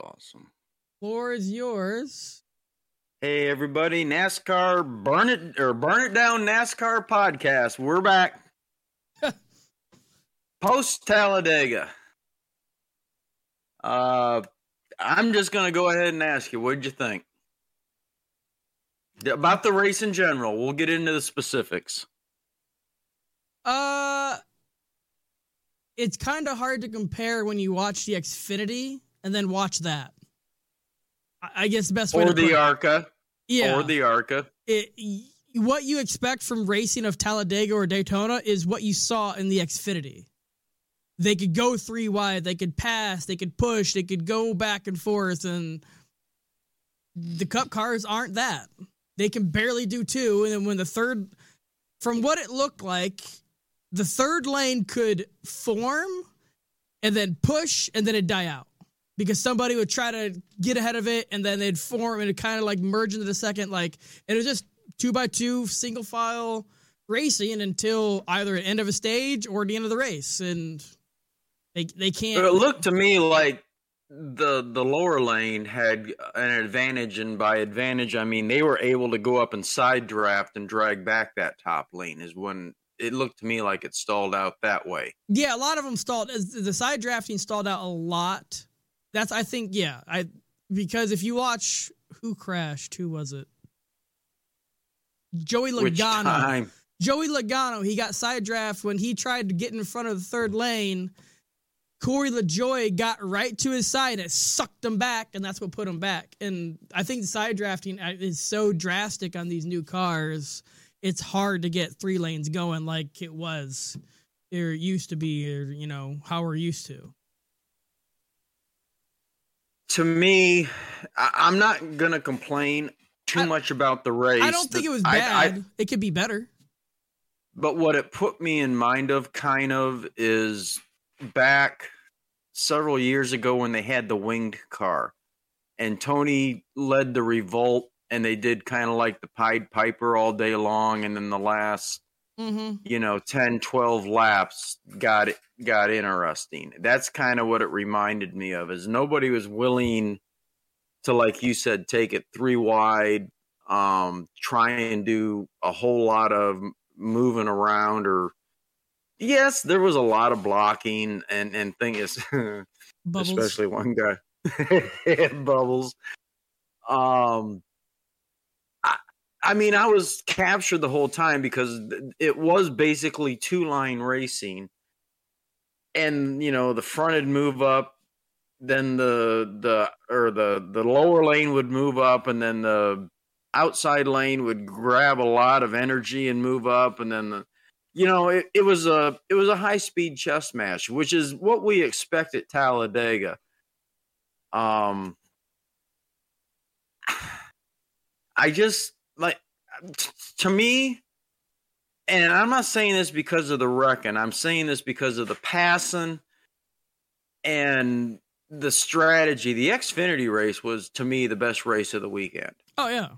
awesome. Floor is yours. Hey everybody, NASCAR Burn It or Burn It Down NASCAR podcast. We're back. Post Talladega. Uh I'm just gonna go ahead and ask you, what'd you think? About the race in general. We'll get into the specifics. Uh it's kind of hard to compare when you watch the Xfinity and then watch that. I- guess the best way Or to the put it. ARCA. yeah, Or the ARCA. it, what you expect from racing of Talladega or Daytona is what you saw in the Xfinity. They could go three wide, they could pass, they could push, they could go back and forth, and the Cup cars aren't that. They can barely do two, and then when the third, from what it looked like, the third lane could form and then push and then it'd die out because somebody would try to get ahead of it and then they'd form and kind of like merge into the second like and it was just two by two single file racing until either the end of a stage or the end of the race and they they can't it looked to me like the the lower lane had an advantage, and by advantage I mean they were able to go up and side draft and drag back that top lane. Is when it looked to me like it stalled out that way. yeah a lot of them stalled the side drafting stalled out a lot that's i think yeah i because if you watch who crashed who was it joey logano? Joey Logano, he got side draft when he tried to get in front of the third lane. Corey LaJoie got right to his side and it sucked him back, and that's what put him back. And I think the side drafting uh, is so drastic on these new cars. It's hard to get three lanes going like it was, or used to be, or you know how we're used to. To me, I, I'm not gonna complain too I- much about the race. I don't think it was I- I- bad. it could be better. But what it put me in mind of kind of is back several years ago when they had the winged car and Tony led the revolt and they did kind of like the Pied Piper all day long and then the last Mm-hmm. you know 10 12 laps got it got interesting. That's kind of what it reminded me of is nobody was willing to like you said take it three wide um try and do a whole lot of moving around or yes there was a lot of blocking and and thing is especially one guy. Bubbles. Um I, mean i was captured the whole time because it was basically two line racing. And you know the front would move up then the the or the the lower lane would move up and then the outside lane would grab a lot of energy and move up and then the you know it, it was a it was a high speed chess match which is what we expect at talladega. Um i just like to me and i'm not saying this because of the wrecking i'm saying this because of the passing and the strategy the xfinity race was to me the best race of the weekend Oh yeah.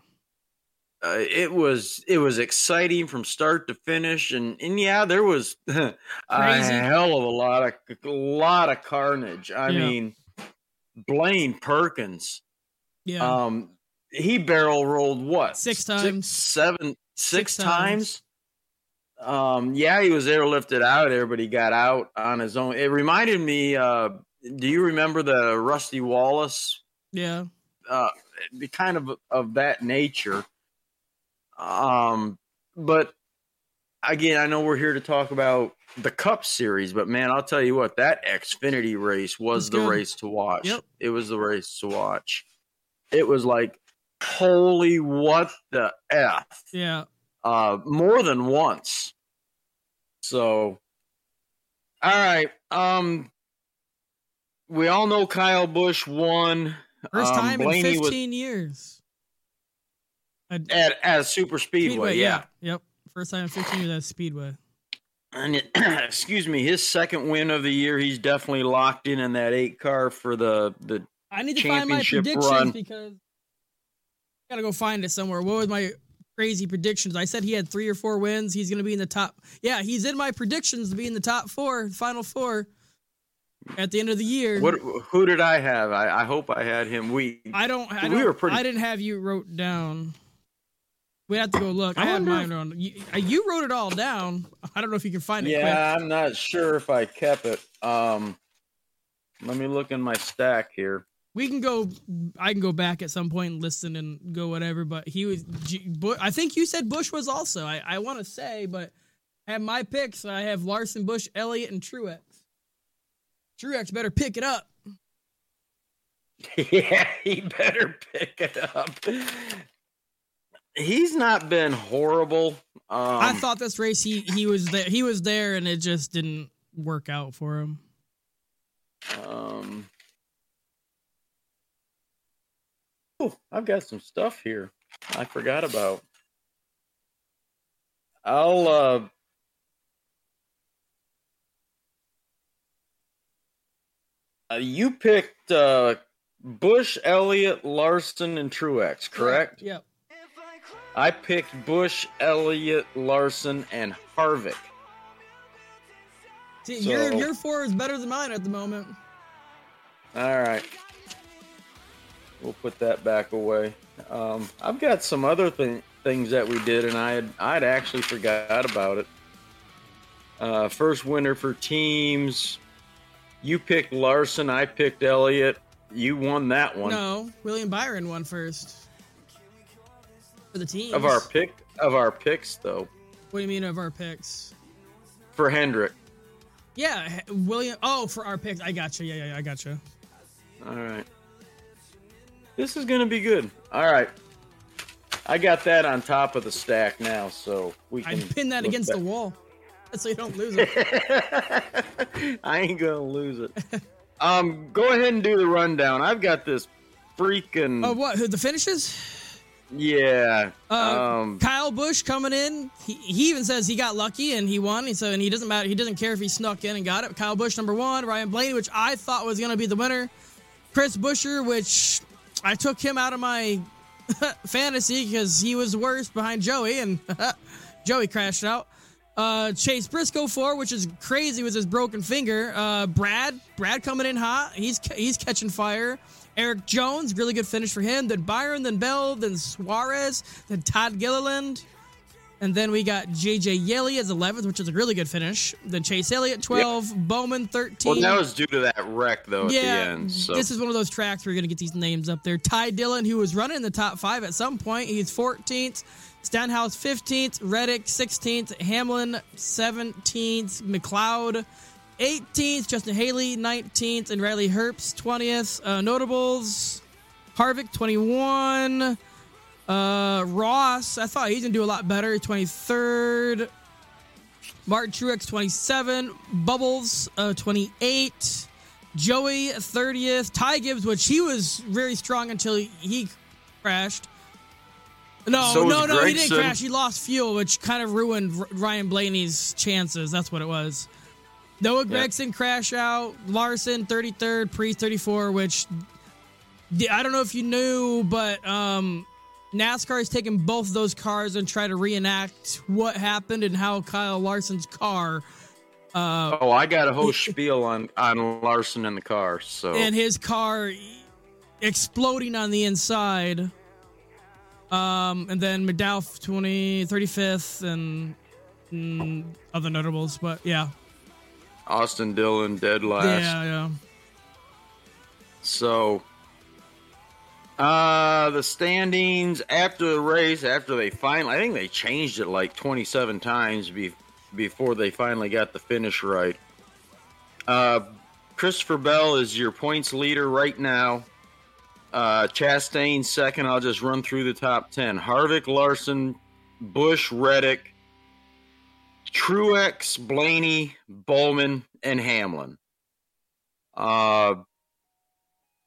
uh, it was it was exciting from start to finish and and yeah there was a hell of a lot of a lot of carnage i Yeah. mean blaine perkins Yeah. um he barrel rolled what Six times. seven six, Six times. times. um yeah he was airlifted out there but he got out on his own it reminded me uh do you remember the rusty wallace yeah. uh, the kind of of that nature. Um, but again, I know we're here to talk about the Cup Series, but man, I'll tell you what, that Xfinity race was It's the good. race to watch. Yep. It was the race to watch. It was like, holy what the f, Yeah. uh, more than once. So, all right, um. We all know Kyle Busch won. First Um, time in was- 15 years. A- at, at a Super Speedway, yeah. Yep. First time in 15 years at a Speedway. And it, excuse me, his second win of the year. He's definitely locked in in that eight car for the the. I need to find my predictions run. because gotta go find it somewhere. What was my crazy predictions? I said he had three or four wins. He's gonna be in the top. Yeah, he's in my predictions to be in the top four, final four. at the end of the year. What? Who did I have? I, I hope I had him. We. I don't. I We don't, were pretty- I didn't have you wrote down. We have to go look. I, I had mine on. You, you wrote it all down. I don't know if you can find it. Yeah, I'm not sure if I kept it. Um, let me look in my stack here. We can go. I can go back at some point and listen and go whatever. But he was. I think you said Busch was also. I, I want to say, but I have my picks. I have Larson, Busch, Elliott, and Truex. Truex better pick it up. yeah, he better pick it up. He's not been horrible. Um, I thought this race he he was there. He was there, and it just didn't work out for him. Um, oh, I've got some stuff here. I forgot about. I'll uh uh, you picked uh Busch, Elliott, Larson, and Truex, correct? Yep. I picked Busch, Elliott, Larson, and Harvick. See, your So- your four is better than mine at the moment. All right. We'll put that back away. Um, I've got some other thing, things that we did, and I had I'd actually forgot about it. Uh, first winner for teams. You picked Larson. I picked Elliott. You won that one No, William Byron won first for the team. of our pick of our picks though What do you mean of our picks? for Hendrick. Yeah, William. Oh, for our picks, I got you. Yeah, yeah, yeah, I got you. All right. This is gonna be good. All right. I got that on top of the stack now, so we I can pin that against back. the wall so you don't lose it. I ain't gonna lose it. Um, go ahead and do the rundown. I've got this freaking oh, what? Who the finishes? yeah. Uh, um, Kyle Busch coming in. He, he even says he got lucky and he won. And so and he doesn't matter. He doesn't care if he snuck in and got it. Kyle Busch number one. Ryan Blaney, which I thought was gonna be the winner. Chris Buescher, which I took him out of my fantasy because he was worse behind Joey and Joey crashed out. Uh, Chase Briscoe four, which is crazy with his broken finger. Uh, Brad, Brad coming in hot. He's he's catching fire. Erik Jones, really good finish for him. Then Byron, then Bell, then Suarez, then Todd Gilliland. And then we got JJ Yeley as 11th, which is a really good finish. Then Chase Elliott, 12. Bowman, 13. well, that was due to that wreck though at yeah, the end. So this is one of those tracks where you're going to get these names up there. Ty Dillon, who was running in the top five at some point, he's 14th. Stenhouse 15th, Reddick 16th, Hamlin 17th, McLeod 18th, Justin Haley 19th, and Riley Herbst 20th. Uh, notables Harvick 21. Uh, Ross, I thought he's gonna do a lot better. 23rd. Martin Truex 27. Bubbles uh, 28. Joey 30th. Ty Gibbs, which he was very strong until he, he crashed. No, So no, no, he didn't crash. He lost fuel, which kind of ruined Ryan Blaney's chances. That's what it was. Noah Gragson crash out. Larson 33rd. Preece 34, which I don't know if you knew, but um, NASCAR has taken both those cars and try to reenact what happened and how Kyle Larson's car uh, oh, I got a whole spiel on on Larson in the car. So and his car exploding on the inside. Um, and then McDowell 20, 35th and mm, other notables, but yeah. Austin Dillon dead last. Yeah, yeah. So, uh, the standings after the race, after they finally, I think they changed it like 27 times be, before they finally got the finish right. Uh, Christopher Bell is your points leader right now. Uh, Chastain second. I'll just run through the top 10. Harvick, Larson, Busch, Reddick, Truex, Blaney, Bowman, and Hamlin. Uh,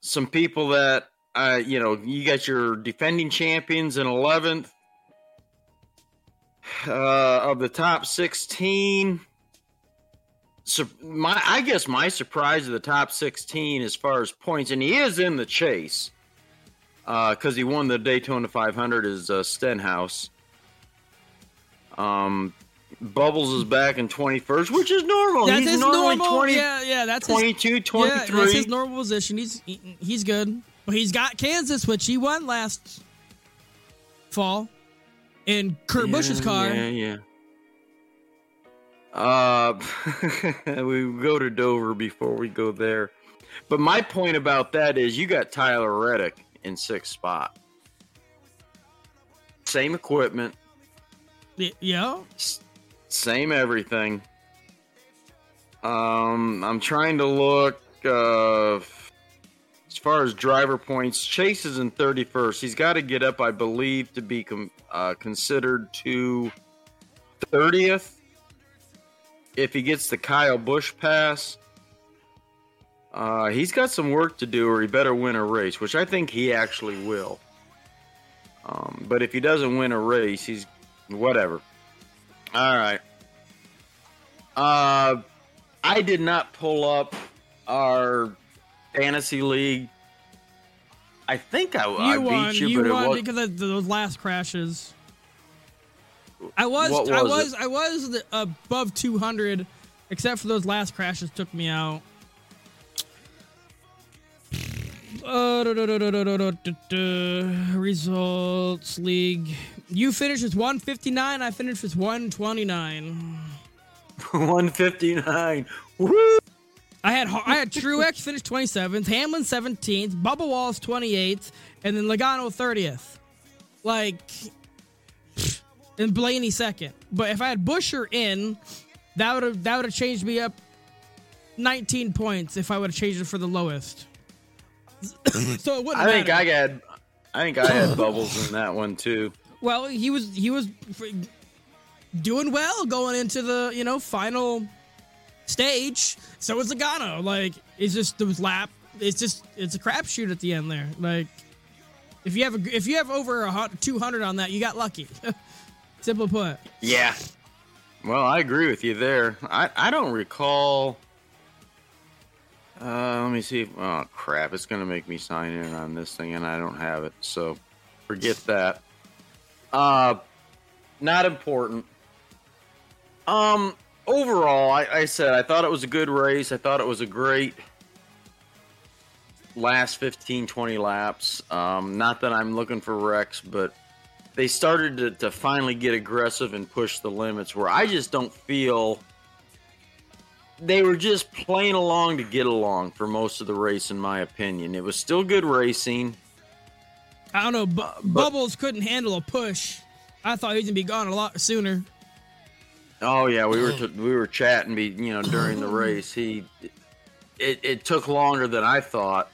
some people that uh, you know, you got your defending champions in 11th. Uh, of the top 16, so my I guess my surprise of the top 16 as far as points, and he is in the chase because he won the Daytona 500 is uh, Stenhouse. Um, Bubbles is back in 21st, which is normal. That's He's his normally normal. 20, yeah, yeah, that's his, 22, yeah, 23. that's his normal position. He's he- he's good, but he's got Kansas, which he won last fall in Kurt Busch's Yeah, car. Yeah, yeah. Uh, we go to Dover before we go there. But my point about that is you got Tyler Reddick in sixth spot. Same equipment, Yeah, s- same everything. Um, I'm trying to look uh, far as driver points. Chase is in 31st. He's got to get up, I believe, to be com- uh, considered to 30th. If he gets the Kyle Busch pass, uh, he's got some work to do, or he better win a race, which I think he actually will. Um, but if he doesn't win a race, he's whatever. All right. Uh, I did not pull up our fantasy league. I think I, you I won. beat you, you but won it was because of those last crashes. I was, was I was it? I was above 200, except for those last crashes took me out. Uh, da, da, da, results league. You finished with 159. I finished with 129. 159. Woo! I had I had Truex finish 27th, Hamlin 17th, Bubba Wallace 28th, and then Logano 30th. Like, and Blaney second. But if I had Buescher in, that would have that would have changed me up 19 points if I would have changed it for the lowest. so it wouldn't. I think. I had, I think I had bubbles in that one too. Well, he was he was doing well going into the you know final stage. So was Logano. Like it's just those lap. It's just it's a crapshoot at the end there. Like if you have a, if you have over a two hundred on that, you got lucky. Simple put. Yeah. Well, I agree with you there. I, I don't recall. Uh, let me see. Oh crap! It's gonna make me sign in on this thing, and I don't have it. So forget that. Uh, not important. Um, overall, I, I said I thought it was a good race. I thought it was a great last 15, 20 laps. Um, not that I'm looking for wrecks, but they started to, to finally get aggressive and push the limits where I just don't feel they were just playing along to get along for most of the race, in my opinion. It was still good racing. I don't know. Bu- Bubbles couldn't handle a push. I thought he was gonna be gone a lot sooner. Oh yeah, we were t- we were chatting, be you know during the race. He it, it took longer than I thought,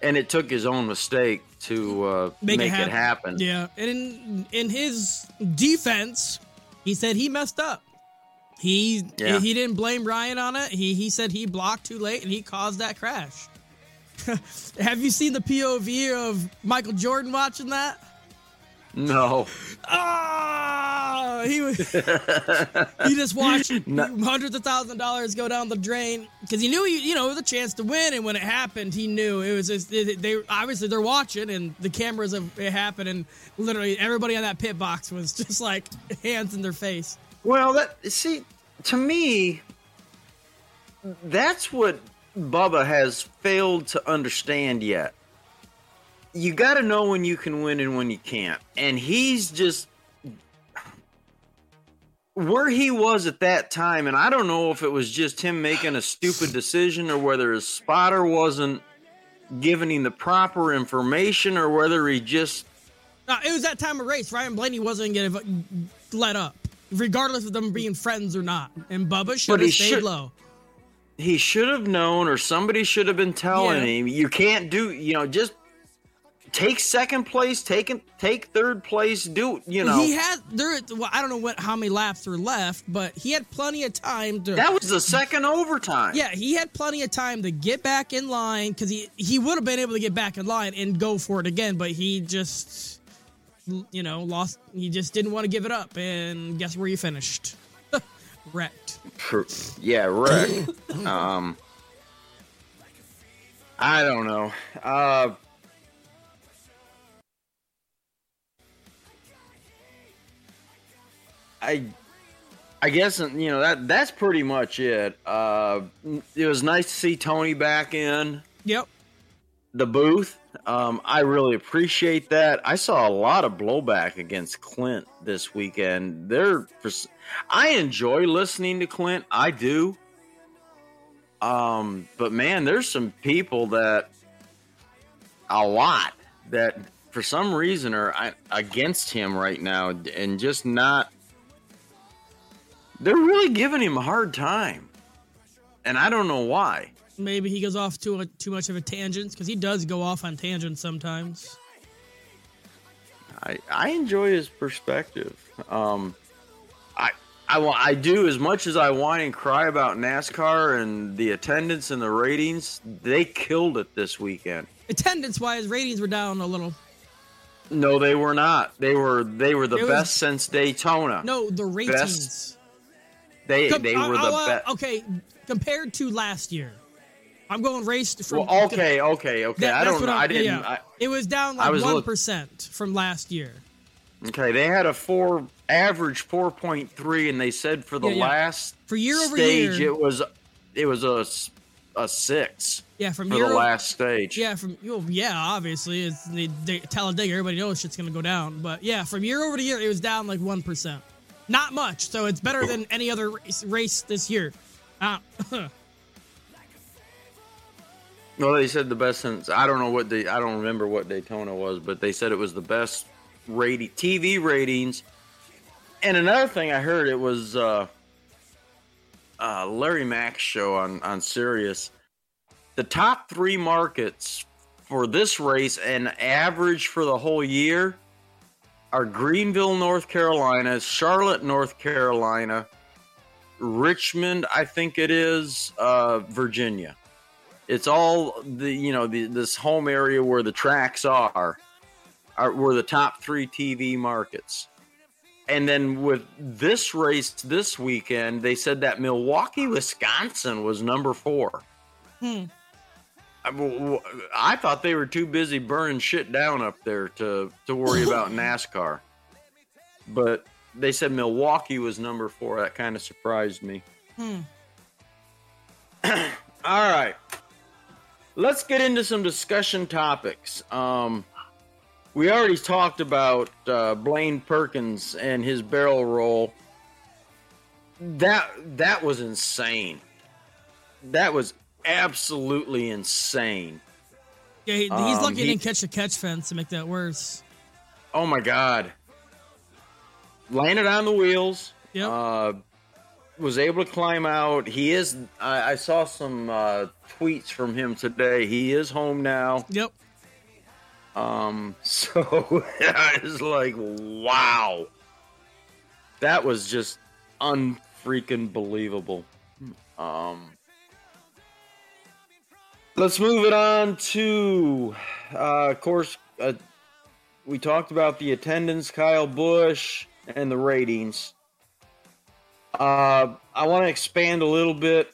and it took his own mistake to uh, make, it, happen. Yeah, and in in his defense, he said he messed up. He Yeah. he didn't blame Ryan on it. He he said he blocked too late and he caused that crash. Have you seen the POV of Michael Jordan watching that? No, Ah, he was. he just watched No. hundreds of thousand dollars go down the drain because he knew he, you know, it was a chance to win, and when it happened, he knew it was. Just, they obviously they're watching, and the cameras of it happened, and literally everybody on that pit box was just like hands in their face. Well, that see to me, that's what Bubba has failed to understand yet. You got to know when you can win and when you can't, and he's just where he was at that time. And I don't know if it was just him making a stupid decision or whether his spotter wasn't giving him the proper information or whether he just Uh, it was that time of race. Ryan Blaney wasn't going to let up, regardless of them being friends or not. And Bubba should have stayed should- low. he should have known or somebody should have been telling Yeah. him you can't do you know just take second place take take third place do you know He had there. Well, I don't know what how many laps were left, but he had plenty of time to. that was the second overtime yeah, he had plenty of time to get back in line because he he would have been able to get back in line and go for it again, but he just you know lost. He just didn't want to give it up, and guess where he finished? Wrecked. Yeah right um i don't know uh i I guess you know that that's pretty much it. Uh, it was nice to see Tony back in Yep. the booth. Um, I really appreciate that. I saw a lot of blowback against Clint this weekend. They're, I enjoy listening to Clint. I do. Um, but man, there's some people that a lot that for some reason are against him right now and just not. They're really giving him a hard time, and I don't know why. Maybe he goes off too too much of a tangent because he does go off on tangents sometimes. I I enjoy his perspective. Um, I I I do as much as I whine and cry about NASCAR and the attendance and the ratings. They killed it this weekend. Attendance wise, ratings were down a little. No, they were not. They were they were the It was- best since Daytona. No, the ratings. They Com- they were uh, best. Okay, compared to last year, I'm going race from. Well, okay, okay, okay. That- I don't know. I didn't. yeah. I, it was down like one look- from last year. okay, they had a four average four point three, and they said for the Yeah, yeah. last For year over stage year, it was it was a a six yeah, from for the last stage. Yeah, from well, yeah, obviously it's the, the Talladega. Everybody knows shit's gonna go down, but yeah, from year over to year, it was down like one percent. Not much, so it's better than any other race, this year. Uh, Well, they said the best since I don't know what the I don't remember what Daytona was, but they said it was the best rating TV ratings. And another thing I heard it was uh, uh, Larry Mac's show on on Sirius. The top three markets for this race and average for the whole year are Greenville, North Carolina, Charlotte, North Carolina, Richmond, I think it is, uh, Virginia. It's all the you know the, this home area where the tracks are, are were the top three TV markets. And then with this race this weekend, they said that Milwaukee, Wisconsin was number four. hmm. I, w- w- I thought they were too busy burning shit down up there to to worry about NASCAR. But they said Milwaukee was number four. That kind of surprised me. Hmm. All right. Let's get into some discussion topics. Um, we already talked about uh, Blaine Perkins and his barrel roll. That that was insane. That was absolutely insane. Yeah, he, he's Um, lucky he, he- didn't catch the catch fence to make that worse. Oh my god. Landed on the wheels. Yep. Uh, was able to climb out. He is. I, I saw some uh, tweets from him today. He is home now. Yep. Um, so I was like, wow, that was just unfreaking believable. Um, let's move it on to, uh, of course, uh, we talked about the attendance, Kyle Busch, and the ratings. Uh, I want to expand a little bit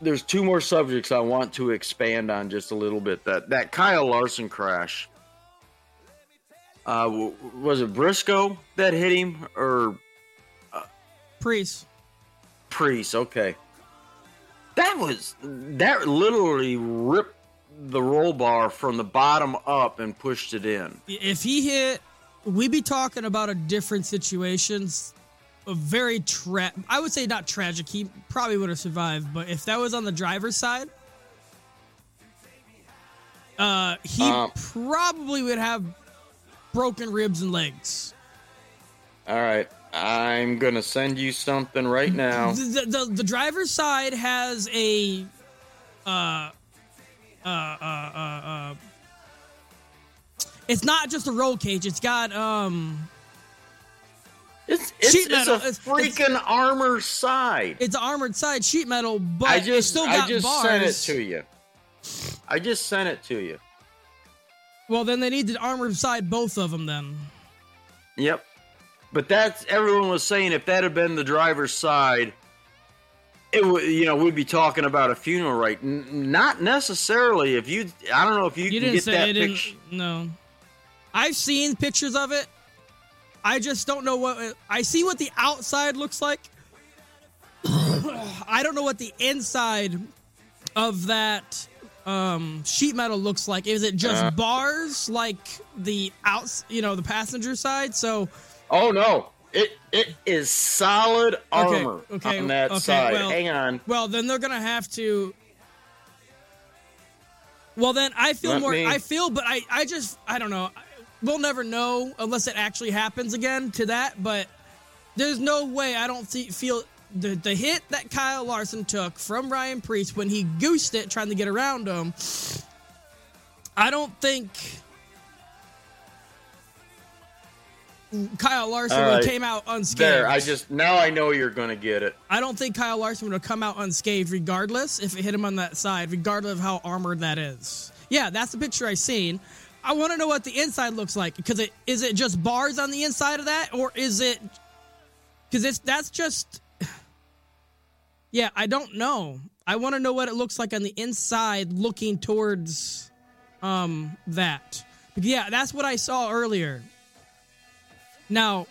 there's two more subjects I want to expand on just a little bit. That that Kyle Larson crash. Uh, w- was it Briscoe that hit him or Preece. Preece? Okay, that was that literally ripped the roll bar from the bottom up and pushed it in. If he hit, we'd be talking about a different situation. A very tra I would say not tragic. He probably would have survived, but if that was on the driver's side, uh, he Um, probably would have broken ribs and legs. All right, I'm gonna send you something right now. The, the, the, the driver's side has a uh uh uh uh uh it's not just a roll cage, it's got um It's it's, Sheet it's metal, a it's- freaking armor side. it's armored side sheet metal, but I it's just still I just bars. sent it to you. I just sent it to you. Well, then they need to armor side both of them. Then Yep. But that's everyone was saying if that had been the driver's side, it would you know we'd be talking about a funeral right. N- not necessarily. If you, I don't know if you, you can didn't get say that it didn't. picture. No, I've seen pictures of it. I just don't know what I see. What the outside looks like, I don't know what the inside of that um, sheet metal looks like. Is it just Uh. bars like the outs, you know, the passenger side? So Oh no, it it is solid Okay, armor okay, on that okay, side. well- Hang on. Well, then they're gonna have to. Well, then I feel Let more. me- I feel, but I, I just, I don't know. We'll never know unless it actually happens again to that. But there's no way I don't see, feel the the hit that Kyle Larson took from Ryan Preece when he goosed it trying to get around him. I don't think Kyle Larson right. came out unscathed. There, I just now I know you're gonna get it. I don't think Kyle Larson would have come out unscathed regardless if it hit him on that side, regardless of how armored that is. Yeah, that's the picture I seen. I want to know what the inside looks like because it is it just bars on the inside of that or is it because it's that's just yeah I don't know. I want to know what it looks like on the inside looking towards um that. But yeah, that's what I saw earlier. Now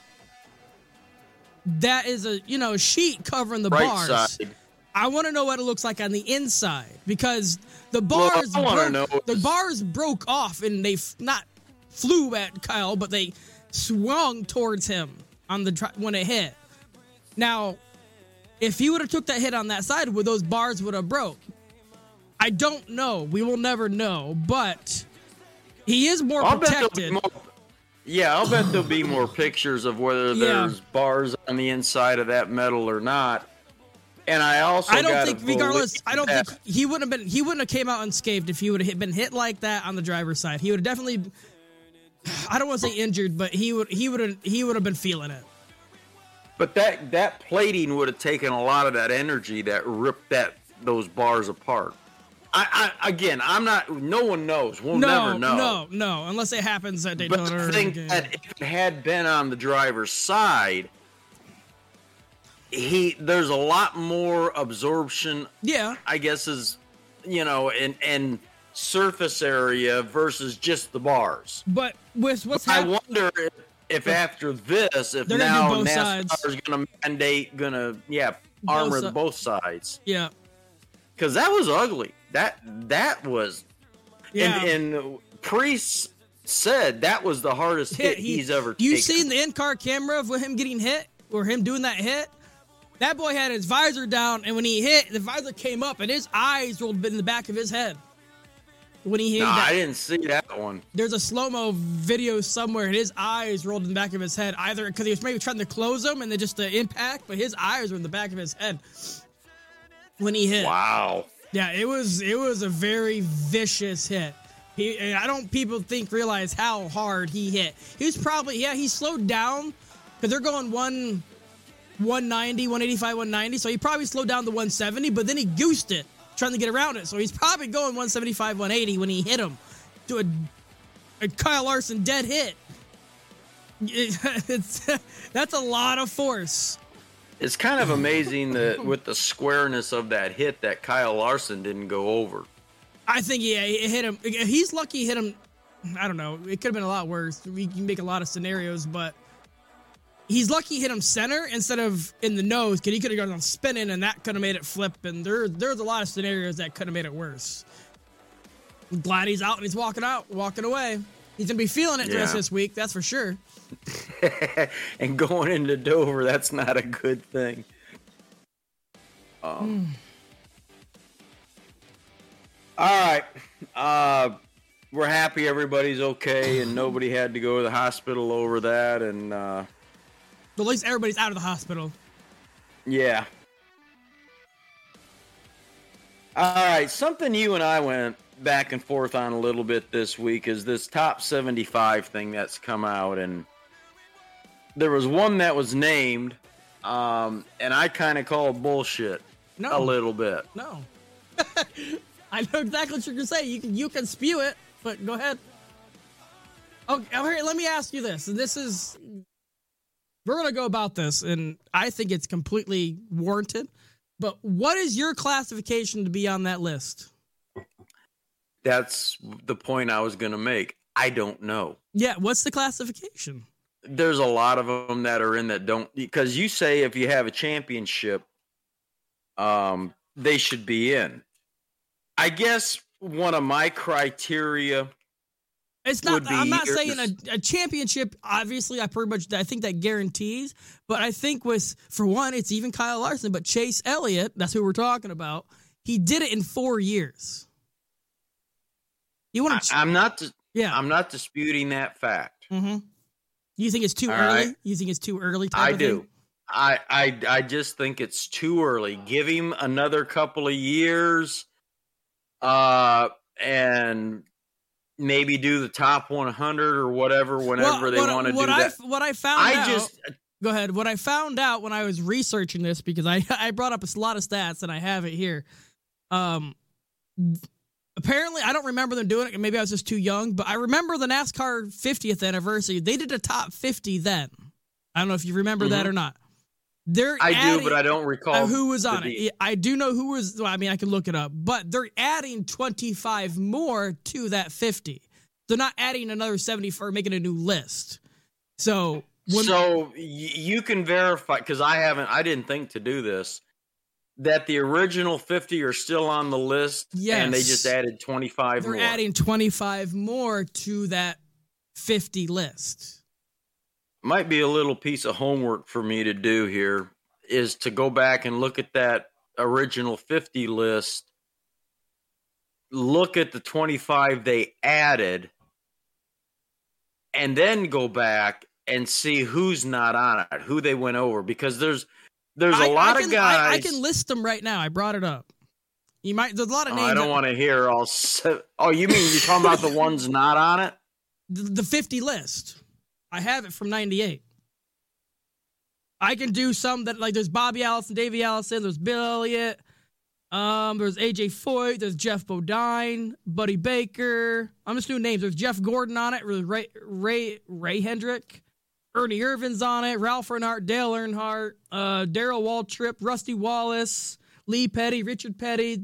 that is a you know sheet covering the Right bars. side. I want to know what it looks like on the inside because the bars wanna broke, the bars broke off and they f- not flew at Kyle, but they swung towards him on the tri- when it hit. Now, if he would have took that hit on that side, would those bars would have broke? I don't know. We will never know, but he is more I'll bet protected. more. Yeah, I'll bet there'll be more pictures of whether Yeah. there's bars on the inside of that metal or not. And I also I don't think, regardless, I don't that- think he wouldn't have been. He wouldn't have came out unscathed if he would have been hit like that on the driver's side. He would have definitely. I don't want to say injured, but he would. He would have. He would have been feeling it. But that that plating would have taken a lot of that energy that ripped that those bars apart. I, I again, I'm not. No one knows. We'll No, never know. no, no. Unless it happens at But Daytona. I or think that if it had been on the driver's side, he there's a lot more absorption. yeah, I guess is you know, and and surface area versus just the bars. but with what's I wonder if, if after this, if They're gonna do now both NASCAR is going to mandate, going to yeah, armor si- both sides yeah, because that was ugly. That that was, yeah. and, and Preece said that was the hardest hit, He- he's ever. You taken. seen the in-car camera of him getting hit or him doing that hit? That boy had his visor down, and when he hit, the visor came up, and his eyes rolled in the back of his head. When he hit, No, that, I didn't see that one. there's a slow mo video somewhere, and his eyes rolled in the back of his head, either because he was maybe trying to close them and then just the impact, but his eyes were in the back of his head when he hit. Wow. Yeah, it was it was a very vicious hit. He, I don't people think realize how hard he hit. He was probably yeah he slowed down because they're going one 190, 185, 190. So he probably slowed down to 170, but then he goosed it trying to get around it. So he's probably going 175, 180 when he hit him to a, a Kyle Larson dead hit. It- it's, that's a lot of force. It's kind of amazing that with the squareness of that hit, that Kyle Larson didn't go over. I think yeah, it hit him. He's lucky he hit him. I don't know. It could have been a lot worse. We can make a lot of scenarios, but he's lucky he hit him center instead of in the nose because he could have gone spinning and that could have made it flip. And there, there's a lot of scenarios that could have made it worse. I'm glad he's out and he's walking out, walking away. He's gonna be feeling it the rest of this week. That's for sure. and going into Dover, that's not a good thing. Um, all right. Uh, we're happy everybody's okay and nobody had to go to the hospital over that. And uh, at least everybody's out of the hospital. yeah. All right. Something you and I went back and forth on a little bit this week is this top 75 thing that's come out. And there was one that was named, um, and I kind of called bullshit No, a little bit. no. I know exactly what you're gonna say. You can you can spew it, but go ahead. Okay, oh, here, let me ask you this. And this is we're gonna go about this, and I think it's completely warranted. But what is your classification to be on that list? That's the point I was going to make. I don't know. Yeah, what's the classification? There's a lot of them that are in that don't because you say if you have a championship, um, they should be in. I guess one of my criteria. It's not. I'm not saying a, a, championship. Obviously, I pretty much. I think that guarantees. But I think with for one, it's even Kyle Larson, but Chase Elliott. That's who we're talking about. He did it in four years. You want to? I'm not. Yeah, I'm not disputing that fact. Mm-hmm. You think it's too All early? Right. You think it's too early? I do. Thing? I, I I just think it's too early. Give him another couple of years, uh, and maybe do the top 100 or whatever whenever well, they want to do I, that. What I found I out, just go ahead. What I found out when I was researching this because I I brought up a lot of stats and I have it here. Um, apparently I don't remember them doing it. Maybe I was just too young, but I remember the NASCAR 50th anniversary. They did a top 50 then. I don't know if you remember mm-hmm. that or not. They're I adding, do, but I don't recall uh, who was on it. I do know who was. Well, I mean, I can look it up, but they're adding 25 more to that 50. They're not adding another 70 for making a new list. So, when, so you can verify because I haven't. I didn't think to do this that the original 50 are still on the list yes. and they just added 25 They're more. adding 25 more to that 50 list. Might be a little piece of homework for me to do here is to go back and look at that original 50 list, look at the 25 they added, and then go back and see who's not on it, who they went over because there's – there's a I, lot I can, of guys. I, I, can list them right now. I brought it up. You might. There's a lot of names. Oh, I don't want to hear all. Oh, you mean you're talking about the ones not on it? The, the 50 list. I have it from '98. I can do some that like there's Bobby Allison, Davey Allison, there's Bill Elliott, um, there's AJ Foyt, there's Geoff Bodine, Buddy Baker. I'm just doing names. There's Jeff Gordon on it, Ray Ray Ray Hendrick. Ernie Irvan's on it, Ralph Earnhardt, Dale Earnhardt, uh, Darrell Waltrip, Rusty Wallace, Lee Petty, Richard Petty,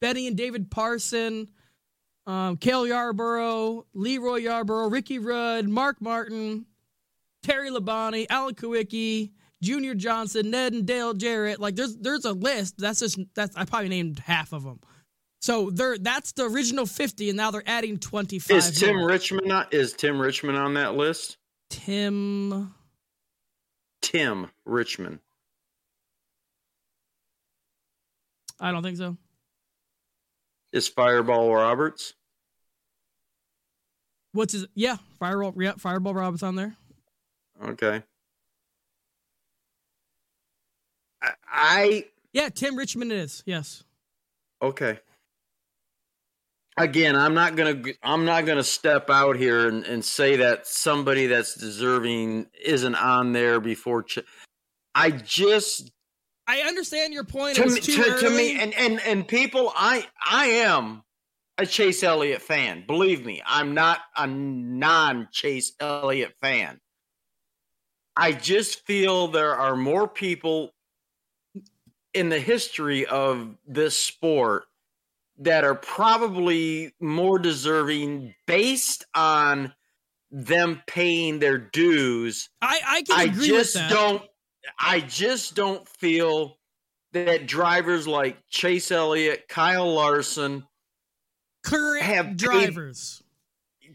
Betty and David Parson, um, Cale Yarborough, LeeRoy Yarbrough, Ricky Rudd, Mark Martin, Terry Labonte, Alan Kulwicki, Junior Johnson, Ned and Dale Jarrett. Like there's there's a list. That's just that's I probably named half of them. So they're that's the original fifty, and now they're adding twenty five. Is Tim more. Richmond not, is Tim Richmond on that list? Tim. Tim Richmond. I don't think so. Is Fireball Roberts? What's his? Yeah, Fireball. Yeah, Fireball Roberts on there. Okay. I, I. Yeah, Tim Richmond is. Yes. Okay again i'm not gonna i'm not gonna step out here and, and say that somebody that's deserving isn't on there before ch- i just i understand your point. To, me, to, to, me and, and and people i i am a chase elliott fan believe me. I'm not a non chase elliott fan. I just feel there are more people in the history of this sport that are probably more deserving based on them paying their dues. I I can agree I just with that. don't I just don't feel that drivers like Chase Elliott, Kyle Larson, current have drivers,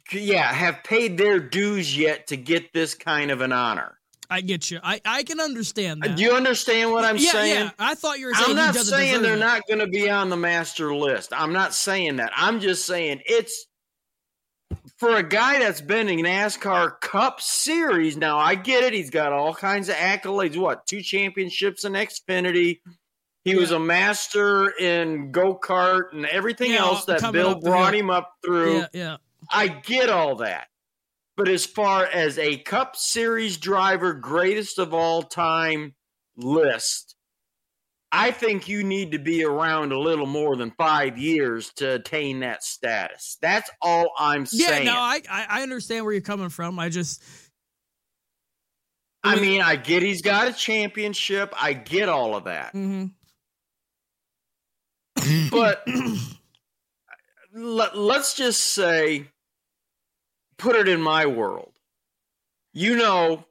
paid, yeah, have paid their dues yet to get this kind of an honor. I get you. I, I can understand uh, that. Do you understand what I'm yeah, saying? Yeah, I thought you were saying I'm not saying they're it. not going to be on the master list. I'm not saying that. I'm just saying it's for a guy that's been in NASCAR Cup Series. Now I get it. He's got all kinds of accolades. What two championships in Xfinity? He yeah. was a master in go kart and everything yeah, else that Bill brought him up through. Yeah, yeah. I get all that. But as far as a Cup Series driver, greatest of all time list, I think you need to be around a little more than five years to attain that status. That's all I'm saying. Yeah, no, I I understand where you're coming from. I just, I mean, I get he's got a championship. I get all of that. Mm-hmm. but let, let's just say put it in my world. You know,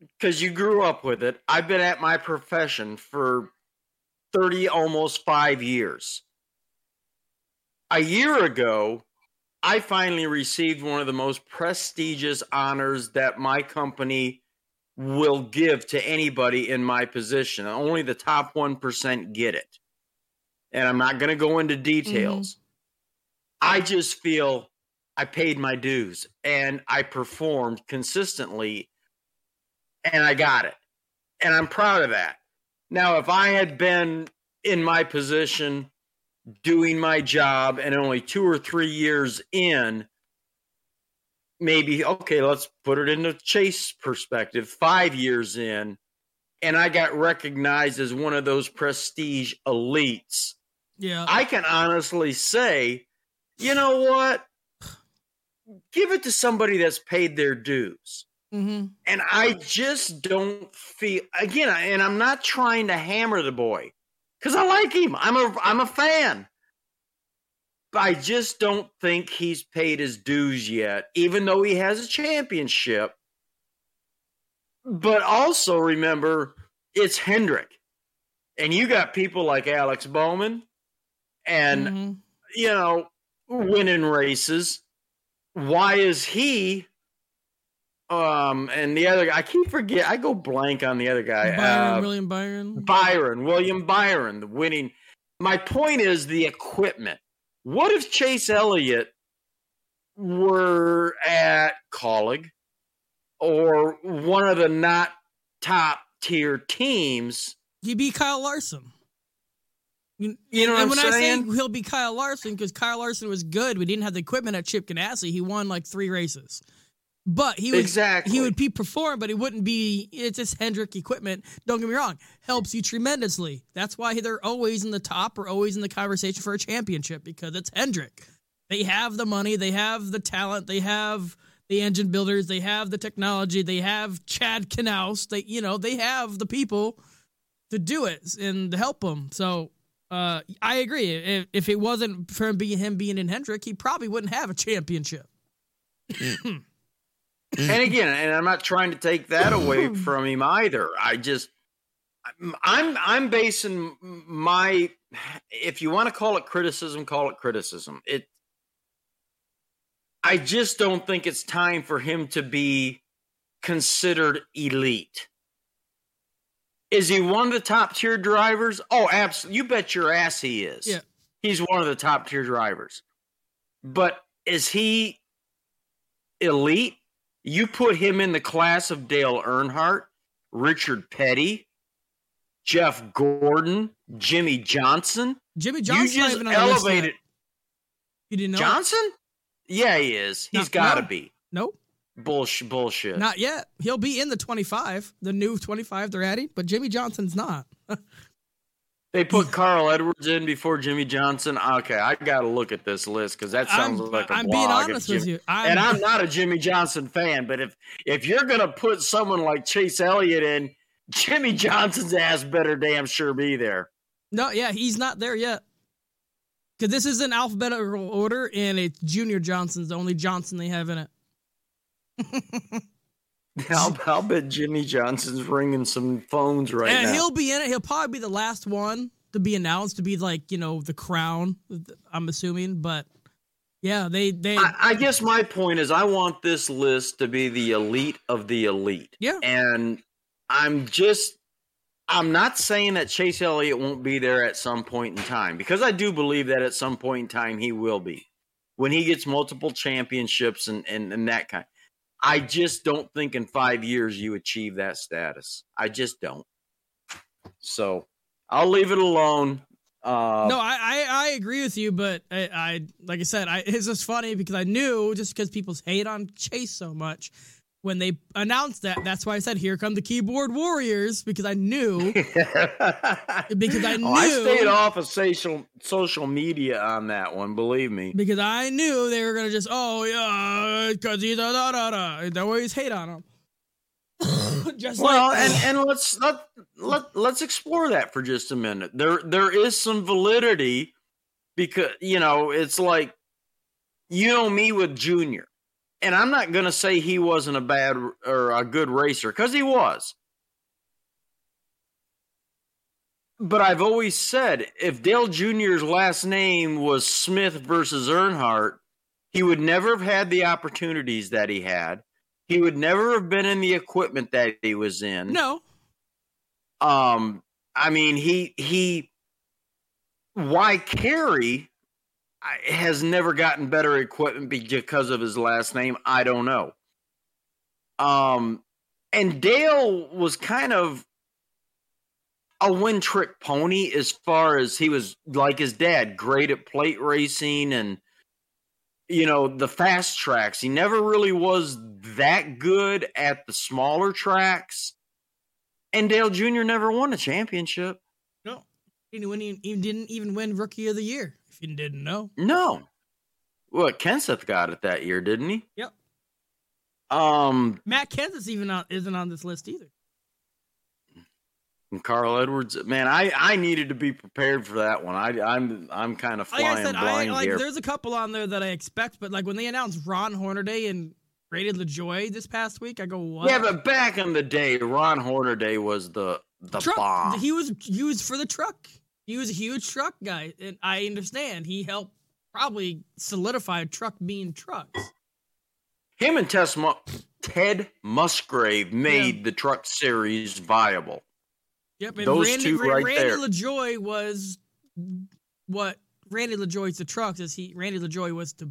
because you grew up with it. I've been at my profession for 30, almost five years. A year ago, I finally received one of the most prestigious honors that my company will give to anybody in my position. Only the top 1% get it. And I'm not going to go into details. Mm-hmm. I just feel I paid my dues and I performed consistently and I got it. And I'm proud of that. Now, if I had been in my position doing my job and only two or three years in, maybe, okay, let's put it in into Chase perspective, five years in, and I got recognized as one of those prestige elites. Yeah. I can honestly say, you know what? Give it to somebody that's paid their dues. Mm-hmm. And I just don't feel again, and I'm not trying to hammer the boy because I like him. I'm a I'm a fan. But I just don't think he's paid his dues yet, even though he has a championship. But also remember, it's Hendrick. And you got people like Alex Bowman and, mm-hmm. you know, winning races. Why is he um, and the other guy, I keep forget. I go blank on the other guy. Byron, uh, William Byron. Byron, William Byron, the winning. My point is the equipment. What if Chase Elliott were at Kaulig or one of the not top tier teams? He'd be Kyle Larson. You, you know what and I'm when saying? I say he'll be Kyle Larson because Kyle Larson was good. We didn't have the equipment at Chip Ganassi. He won like three races. But he would exactly. he would be perform, but he wouldn't be. It's just Hendrick equipment. Don't get me wrong, helps you tremendously. That's why they're always in the top or always in the conversation for a championship because it's Hendrick. They have the money, they have the talent, they have the engine builders, they have the technology, they have Chad Knaus. They you know they have the people to do it and to help them. So uh, I agree. If, if it wasn't for him being him being in Hendrick, he probably wouldn't have a championship. and again, and I'm not trying to take that away from him either. I just I'm I'm basing my if you want to call it criticism, call it criticism. It I just don't think it's time for him to be considered elite. Is he one of the top tier drivers? Oh, absolutely. You bet your ass he is. Yeah. He's one of the top tier drivers. But is he elite? You put him in the class of Dale Earnhardt, Richard Petty, Jeff Gordon, Jimmie Johnson. Jimmie Johnson. You just elevated. You didn't know Johnson? Yeah, he is. He's got to no. be. Nope. Bullshit. Bullshit. Not yet. He'll be in the 25, the new 25 they're adding, but Jimmie Johnson's not. They put Carl Edwards in before Jimmie Johnson. Okay, I got to look at this list because that sounds I'm, like a I'm being honest with you, I'm, and I'm not a Jimmie Johnson fan. But if if you're gonna put someone like Chase Elliott in, Jimmie Johnson's ass better damn sure be there. No, yeah, he's not there yet. Because this is an alphabetical order, and it's Junior Johnson's the only Johnson they have in it. I'll, I'll bet Jimmie Johnson's ringing some phones right and now. And he'll be in it. He'll probably be the last one to be announced to be like you know the crown. I'm assuming, but yeah, they they. I, I guess my point is I want this list to be the elite of the elite. Yeah, and I'm just I'm not saying that Chase Elliott won't be there at some point in time because I do believe that at some point in time he will be when he gets multiple championships and, and, and that kind. I just don't think in five years you achieve that status. I just don't. So I'll leave it alone. Uh, no, I, I, I agree with you, but I, I like I said, I, it's just funny because I knew just because people hate on Chase so much when they announced that. That's why I said, "Here come the keyboard warriors," because I knew. because I knew. Oh, I stayed off of social social media on that one. Believe me. Because I knew they were gonna just, oh yeah, because he's da da da da. They always hate on him. just well, like, and and let's let let let's explore that for just a minute. There there is some validity because you know it's like you know me with Junior and I'm not going to say he wasn't a bad or a good racer because he was. but I've always said if Dale Jr.'s last name was Smith versus Earnhardt, he would never have had the opportunities that he had. He would never have been in the equipment that he was in. No. Um, I mean, he he. Why Kerry has never gotten better equipment because of his last name? I don't know. Um, and Dale was kind of a one trick pony as far as he was like his dad, great at plate racing and you know the fast tracks. He never really was that good at the smaller tracks. And Dale Jr. never won a championship. No, he didn't, he didn't even win Rookie of the Year. If you didn't know, no. Well, Kenseth got it that year, didn't he? Yep. Um, Matt Kenseth even on, isn't on this list either. And Carl Edwards, man, I, I needed to be prepared for that one. I I'm I'm kind of flying like said, blind I, like, here. There's a couple on there that I expect, but like when they announced Ron Hornaday and Randy LaJoie this past week, I go, what? Yeah, but back in the day, Ron Hornaday was the the truck. bomb. He was used for the truck. He was a huge truck guy, and I understand he helped probably solidify truck being trucks. Him and Tess Mu- Ted Musgrave made yeah. the truck series viable. Yep, and Those Randy, two right Randy there. LaJoie was what Randy LaJoie's the trucks as he Randy LaJoie was to,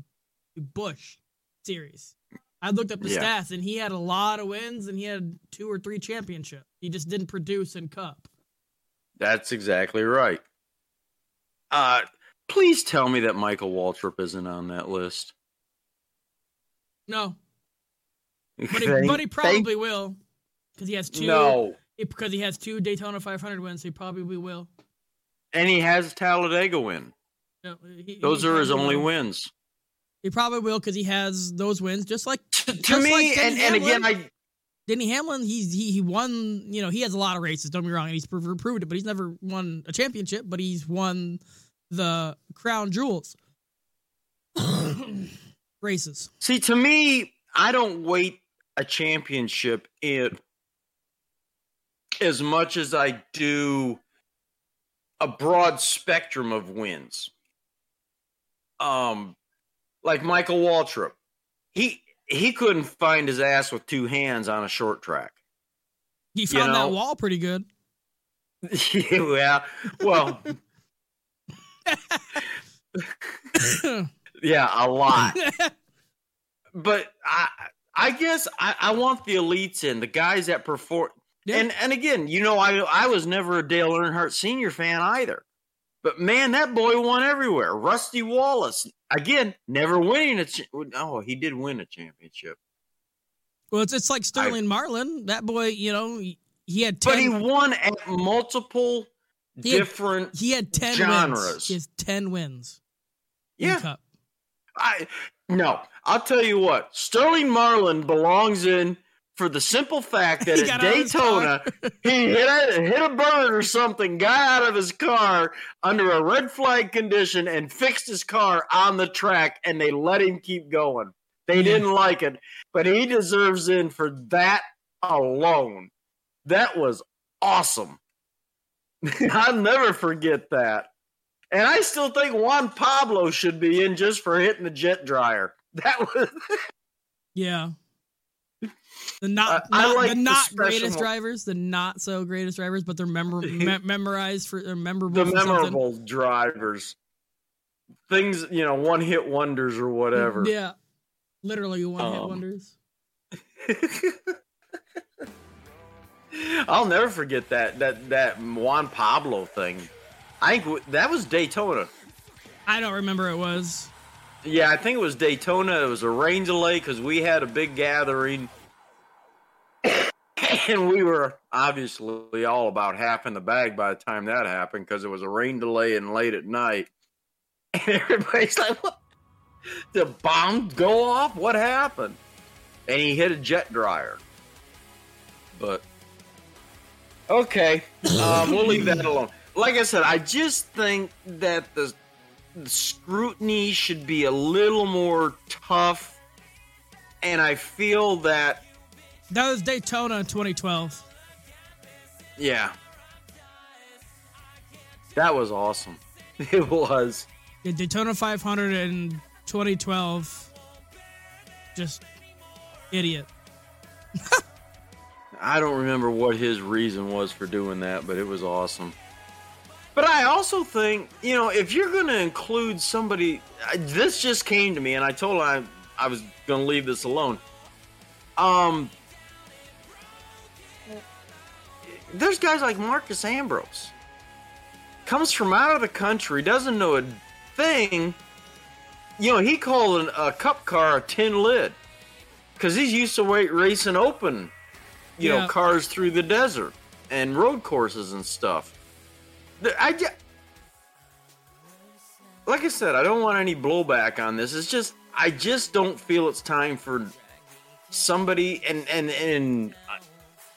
Busch series. I looked up the yeah. stats and he had a lot of wins and he had two or three championships. He just didn't produce in Cup. That's exactly right. Uh please tell me that Michael Waltrip isn't on that list. No. But he, but he probably thank, will because he has two. No, because he has two Daytona 500 wins, he probably will. And he has Talladega win. No, he, those he are his only will. wins. He probably will because he has those wins, just like to, to me. Like and, and again, I Denny Hamlin, he's he he won. You know, he has a lot of races. Don't be wrong, and he's proved it. But he's never won a championship. But he's won the crown jewels races. See, to me, I don't wait a championship in as much as I do a broad spectrum of wins. Um, like Michael Waltrip, he he couldn't find his ass with two hands on a short track. He found you know? that wall pretty good. yeah, well, yeah, a lot. but I, I guess I, I want the elites in the guys that perform. Yeah. And and again, you know, I I was never a Dale Earnhardt Senior fan either. But man, that boy won everywhere. Rusty Wallace, again, never winning a. Ch- oh, he did win a championship. Well, it's it's like Sterling I, Marlin. That boy, you know, he had 10, but he won at multiple he different. Had, he had ten genres. Wins. He has ten wins. Yeah. I no. I'll tell you what. Sterling Marlin belongs in for the simple fact that at Daytona he hit a, hit a bird or something, got out of his car under a red flag condition, and fixed his car on the track, and they let him keep going. They didn't like it, but he deserves in for that alone. That was awesome. I'll never forget that. And I still think Juan Pablo should be in just for hitting the jet dryer. That was Yeah. The not, uh, not like the not the greatest drivers, the not so greatest drivers, but they're memor- me- memorized for they're memorable. The memorable something. drivers, things you know, one hit wonders or whatever. Yeah, literally one um, hit wonders. I'll never forget that that that Juan Pablo thing. I think that was Daytona. I don't remember it was. Yeah, I think it was Daytona. It was a rain delay because we had a big gathering and we were obviously all about half in the bag by the time that happened because it was a rain delay and late at night. And everybody's like, "What? The bomb go off? What happened?" And he hit a jet dryer. But okay, um, we'll leave that alone. Like I said, I just think that the, the scrutiny should be a little more tough, and I feel that that was Daytona in 2012. Yeah. That was awesome. It was. Yeah, Daytona 500 in 2012. Just idiot. I don't remember what his reason was for doing that, but it was awesome. But I also think, you know, if you're going to include somebody, this just came to me, and I told him I, I was going to leave this alone. Um, there's guys like Marcos Ambrose. Comes from out of the country, doesn't know a thing. You know, he called a, a cup car a tin lid because he's used to wait racing open, you yeah. know, cars through the desert and road courses and stuff. I just, like I said, I don't want any blowback on this. It's just I just don't feel it's time for somebody and and and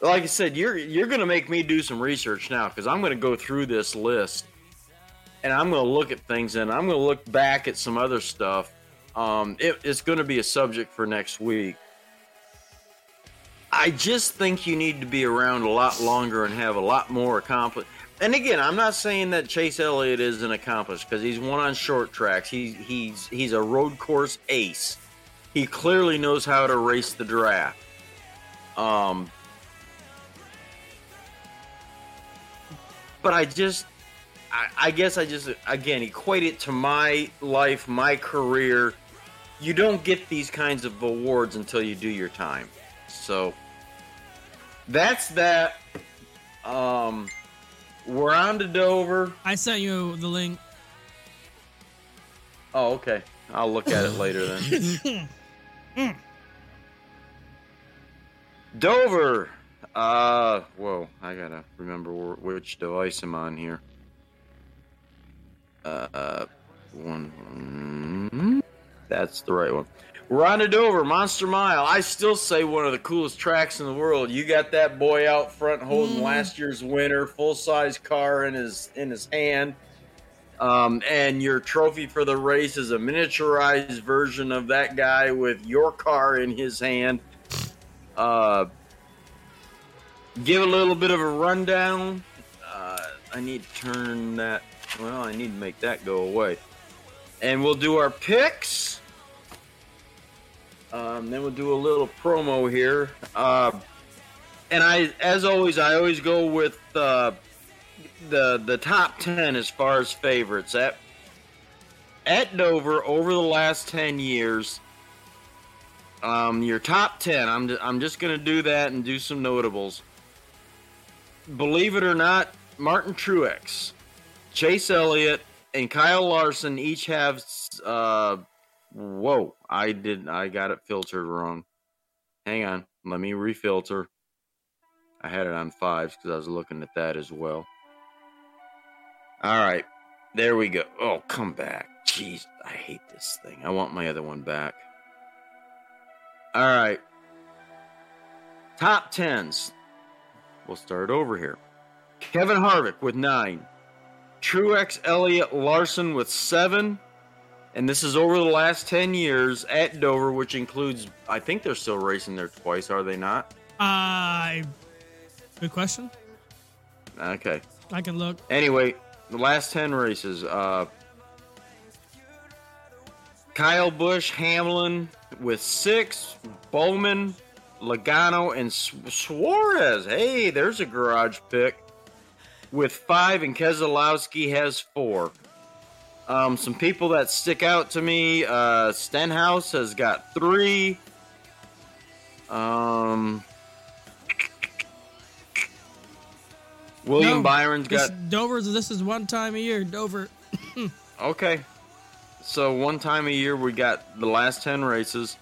like I said, you're you're gonna make me do some research now because I'm gonna go through this list and I'm gonna look at things and I'm gonna look back at some other stuff. Um, it, it's gonna be a subject for next week. I just think you need to be around a lot longer and have a lot more accomplished. And again, I'm not saying that Chase Elliott isn't accomplished because he's won on short tracks. He's he's he's a road course ace. He clearly knows how to race the draft. Um, but I just, I, I guess I just again equate it to my life, my career. You don't get these kinds of awards until you do your time. So that's that. Um, we're on to Dover. I sent you the link. Oh, okay. I'll look at it later then. Dover. Uh, whoa. I gotta remember which device I'm on here. Uh, one. That's the right one. We're on Dover, Monster Mile. I still say one of the coolest tracks in the world. You got that boy out front holding mm. last year's winner, full size car in his in his hand. Um, and your trophy for the race is a miniaturized version of that guy with your car in his hand. Uh, give a little bit of a rundown. Uh, I need to turn that. Well, I need to make that go away. And we'll do our picks. Um, then we'll do a little promo here. Uh, and I, as always, I always go with uh, the the top ten as far as favorites at at Dover over the last ten years. Um, your top ten. I'm I'm just gonna do that and do some notables. Believe it or not, Martin Truex, Chase Elliott, and Kyle Larson each have. Uh, whoa! I did. I got it filtered wrong. Hang on. Let me refilter. I had it on fives because I was looking at that as well. All right. There we go. Oh, come back. Jeez, I hate this thing. I want my other one back. All right. Top tens. We'll start over here. Kevin Harvick with nine. Truex Elliott Larson with seven. And this is over the last 10 years at Dover, which includes, I think they're still racing there twice, are they not? Uh, good question. Okay. I can look. Anyway, the last 10 races. Uh, Kyle Busch, Hamlin with six, Bowman, Logano, and Suarez. Hey, there's a garage pick with five, and Keselowski has four. Um, some people that stick out to me uh, Stenhouse has got three. Um, William no, Byron's got Dover's. This is one time a year. Dover. okay, so one time a year we got the last ten races.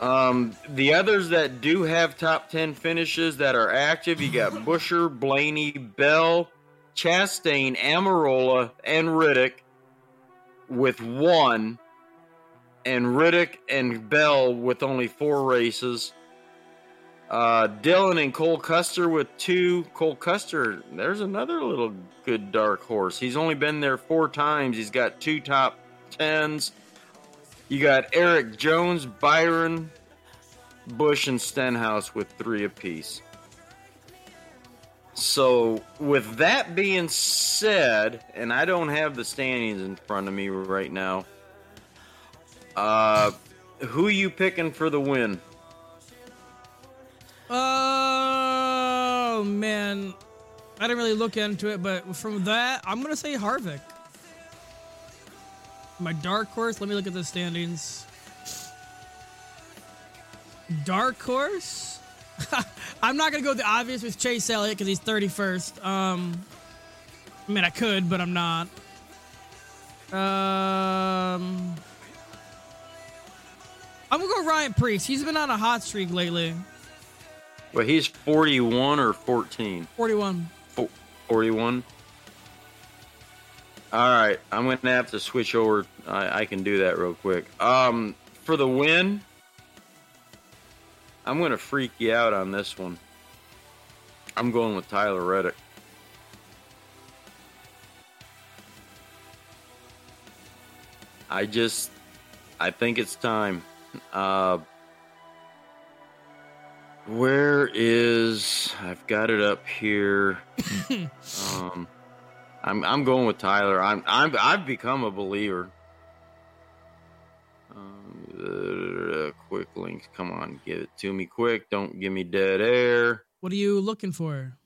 Um, the others that do have top ten finishes that are active, you got Buescher, Blaney, Bell, Chastain, Almirola, and Reddick with one, and Reddick and Bell with only four races. Uh, Dillon and Cole Custer with two. Cole Custer, there's another little good dark horse. He's only been there four times. He's got two top tens. You got Erik Jones, Byron, Busch, and Stenhouse with three apiece. So, with that being said, and I don't have the standings in front of me right now. Uh, who you picking for the win? Oh man, I didn't really look into it, but from that, I'm gonna say Harvick. My dark horse. Let me look at the standings. Dark horse. I'm not gonna go the obvious with Chase Elliott because he's 31st. Um, I mean I could, but I'm not. Um, I'm gonna go Ryan Preece. He's been on a hot streak lately. Well, he's 41 or 14. 41. 41. All right, I'm gonna have to switch over. I, I can do that real quick. Um, for the win, I'm gonna freak you out on this one. I'm going with Tyler Reddick. I just, I think it's time. Uh, where is? I've got it up here. um, I'm I'm going with Tyler. I'm I'm I've become a believer. Um, uh, quick links. Come on, give it to me quick. Don't give me dead air. What are you looking for?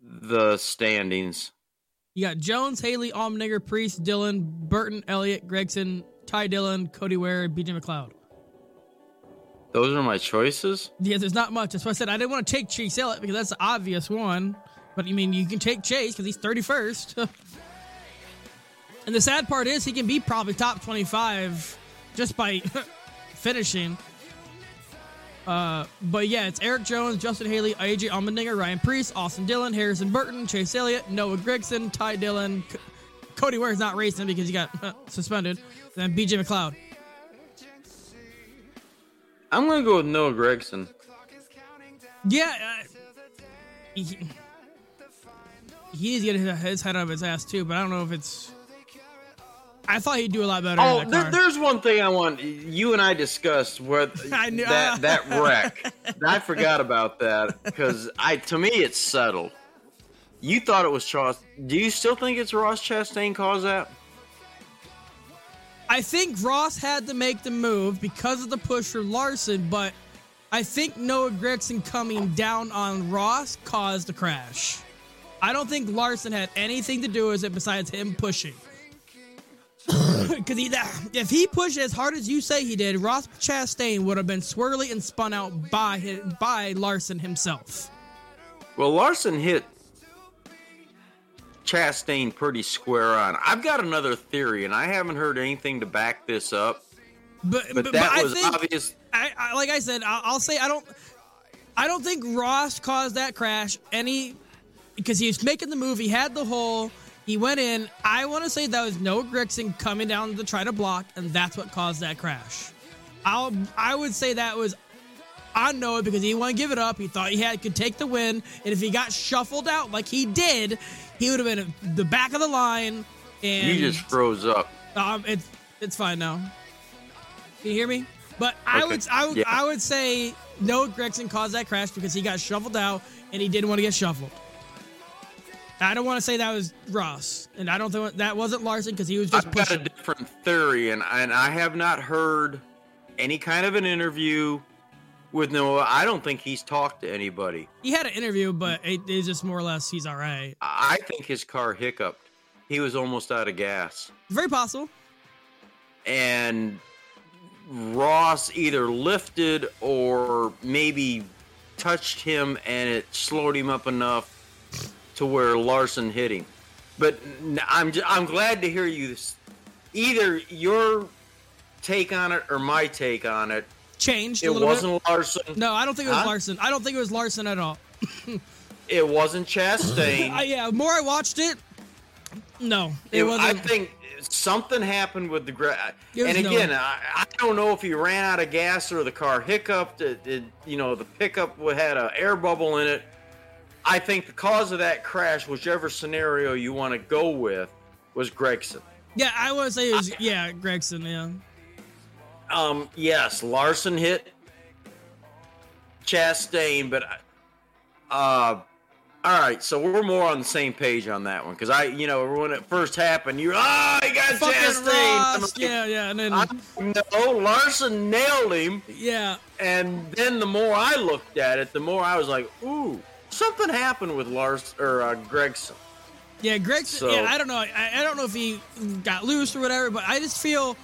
The standings. You got Jones, Haley, Allmendinger, Preece, Dillon, Burton, Elliott, Gragson, Ty Dillon, Cody Ware, BJ McLeod. Those are my choices. Yeah, there's not much. That's why I said I didn't want to take Chase Elliott because that's the obvious one. But I mean, you can take Chase because he's 31st. and the sad part is he can be probably top 25 just by finishing. Uh, but yeah, it's Erik Jones, Justin Haley, AJ Allmendinger, Ryan Preece, Austin Dillon, Harrison Burton, Chase Elliott, Noah Gragson, Ty Dillon, C- Cody Ware's not racing because he got uh, suspended, and then BJ McLeod. I'm gonna go with Noah Gragson. Yeah, uh, he, he's getting his head out of his ass too, but I don't know if it's. I thought he'd do a lot better. Oh, in that there, car. there's one thing I want. You and I discussed what I knew- that that wreck. I forgot about that because I to me it's subtle. You thought it was Chas. Do you still think it's Ross Chastain caused that? I think Ross had to make the move because of the push from Larson, but I think Noah Gragson coming down on Ross caused the crash. I don't think Larson had anything to do with it besides him pushing. Because if he pushed as hard as you say he did, Ross Chastain would have been swirly and spun out by his, by Larson himself. Well, Larson hit Chastain pretty square on. I've got another theory, and I haven't heard anything to back this up. But But, but, that but was I think, obvious. I, I like I said, I'll, I'll say I don't, I don't think Ross caused that crash any, because he was making the move. He had the hole. He went in. I want to say that was Noah Gragson coming down to try to block, and that's what caused that crash. I'll I would say that was on Noah because he didn't want to give it up. He thought he had could take the win, and if he got shuffled out like he did, he would have been at the back of the line. And You just froze up. um, it's it's fine now. Can you hear me? But I Okay. would I would Yeah. I would say Noah Gragson caused that crash because he got shuffled out and he didn't want to get shuffled. I don't want to say that was Ross, and I don't think that wasn't Larson because he was just I've got a different theory, and, and I have not heard any kind of an interview with Noah. I don't think he's talked to anybody. He had an interview, but it is just more or less he's all right. I think his car hiccuped. He was almost out of gas. Very possible. And Ross either lifted or maybe touched him and it slowed him up enough to where Larson hit him. But I'm j- I'm glad to hear you. Either your take on it or my take on it. Changed It wasn't Larson. No, I don't think it was Huh? Larson. I don't think it was Larson at all. It wasn't Chastain. Uh, yeah, the more I watched it, no, it, It- wasn't. I think something happened with the gra- and no- again, I, I don't know if he ran out of gas or the car hiccuped. It, it, you know, the pickup had an air bubble in it. I think the cause of that crash, whichever scenario you want to go with, was Gragson. yeah, I want to say it was yeah, Gragson. Yeah. Um, yes, Larson hit Chastain, but uh, All right, so we're more on the same page on that one because I, you know, when it first happened, you're, oh, he got Fucking Chastain. Ross. Yeah, yeah, and then I, no, Larson nailed him, yeah, and then the more I looked at it, the more I was like, ooh, something happened with Lars or uh, Gragson. yeah. Gragson. So- yeah, I don't know. I, I don't know if he got loose or whatever, but I just feel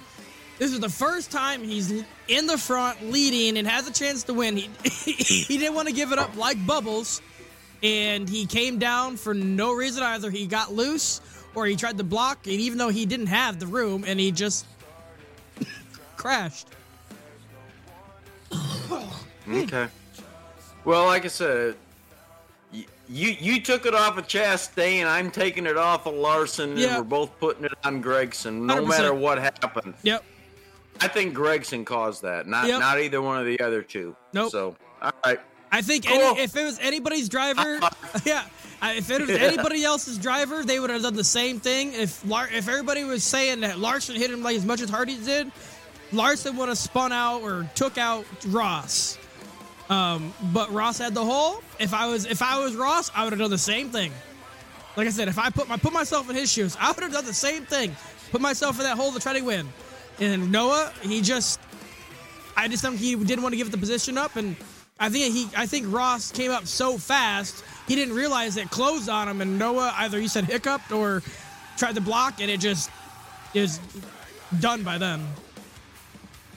this is the first time he's in the front, leading, and has a chance to win. He he didn't want to give it up like Bubbles, and he came down for no reason either. He got loose, or he tried to block, and even though he didn't have the room, and he just crashed. Okay. Well, like I said, you you took it off of Chastain. I'm taking it off of Larson, Yeah. and we're both putting it on Gragson. No 100%. matter what happened, Yep. I think Gragson caused that, not Yep. not either one of the other two. Nope. So, all right. I think Cool. any, if it was anybody's driver, yeah, if it was anybody else's driver, they would have done the same thing. If Lar- if everybody was saying that Larson hit him like as much as Hardy did, Larson would have spun out or took out Ross. Um, but Ross had the hole. If I was if I was Ross, I would have done the same thing. Like I said, if I put my put myself in his shoes, I would have done the same thing. Put myself in that hole to try to win. And Noah, he just I just think he didn't want to give the position up, and I think he, I think Ross came up so fast he didn't realize it closed on him, and Noah either he said hiccuped or tried to block, and it just is done by then.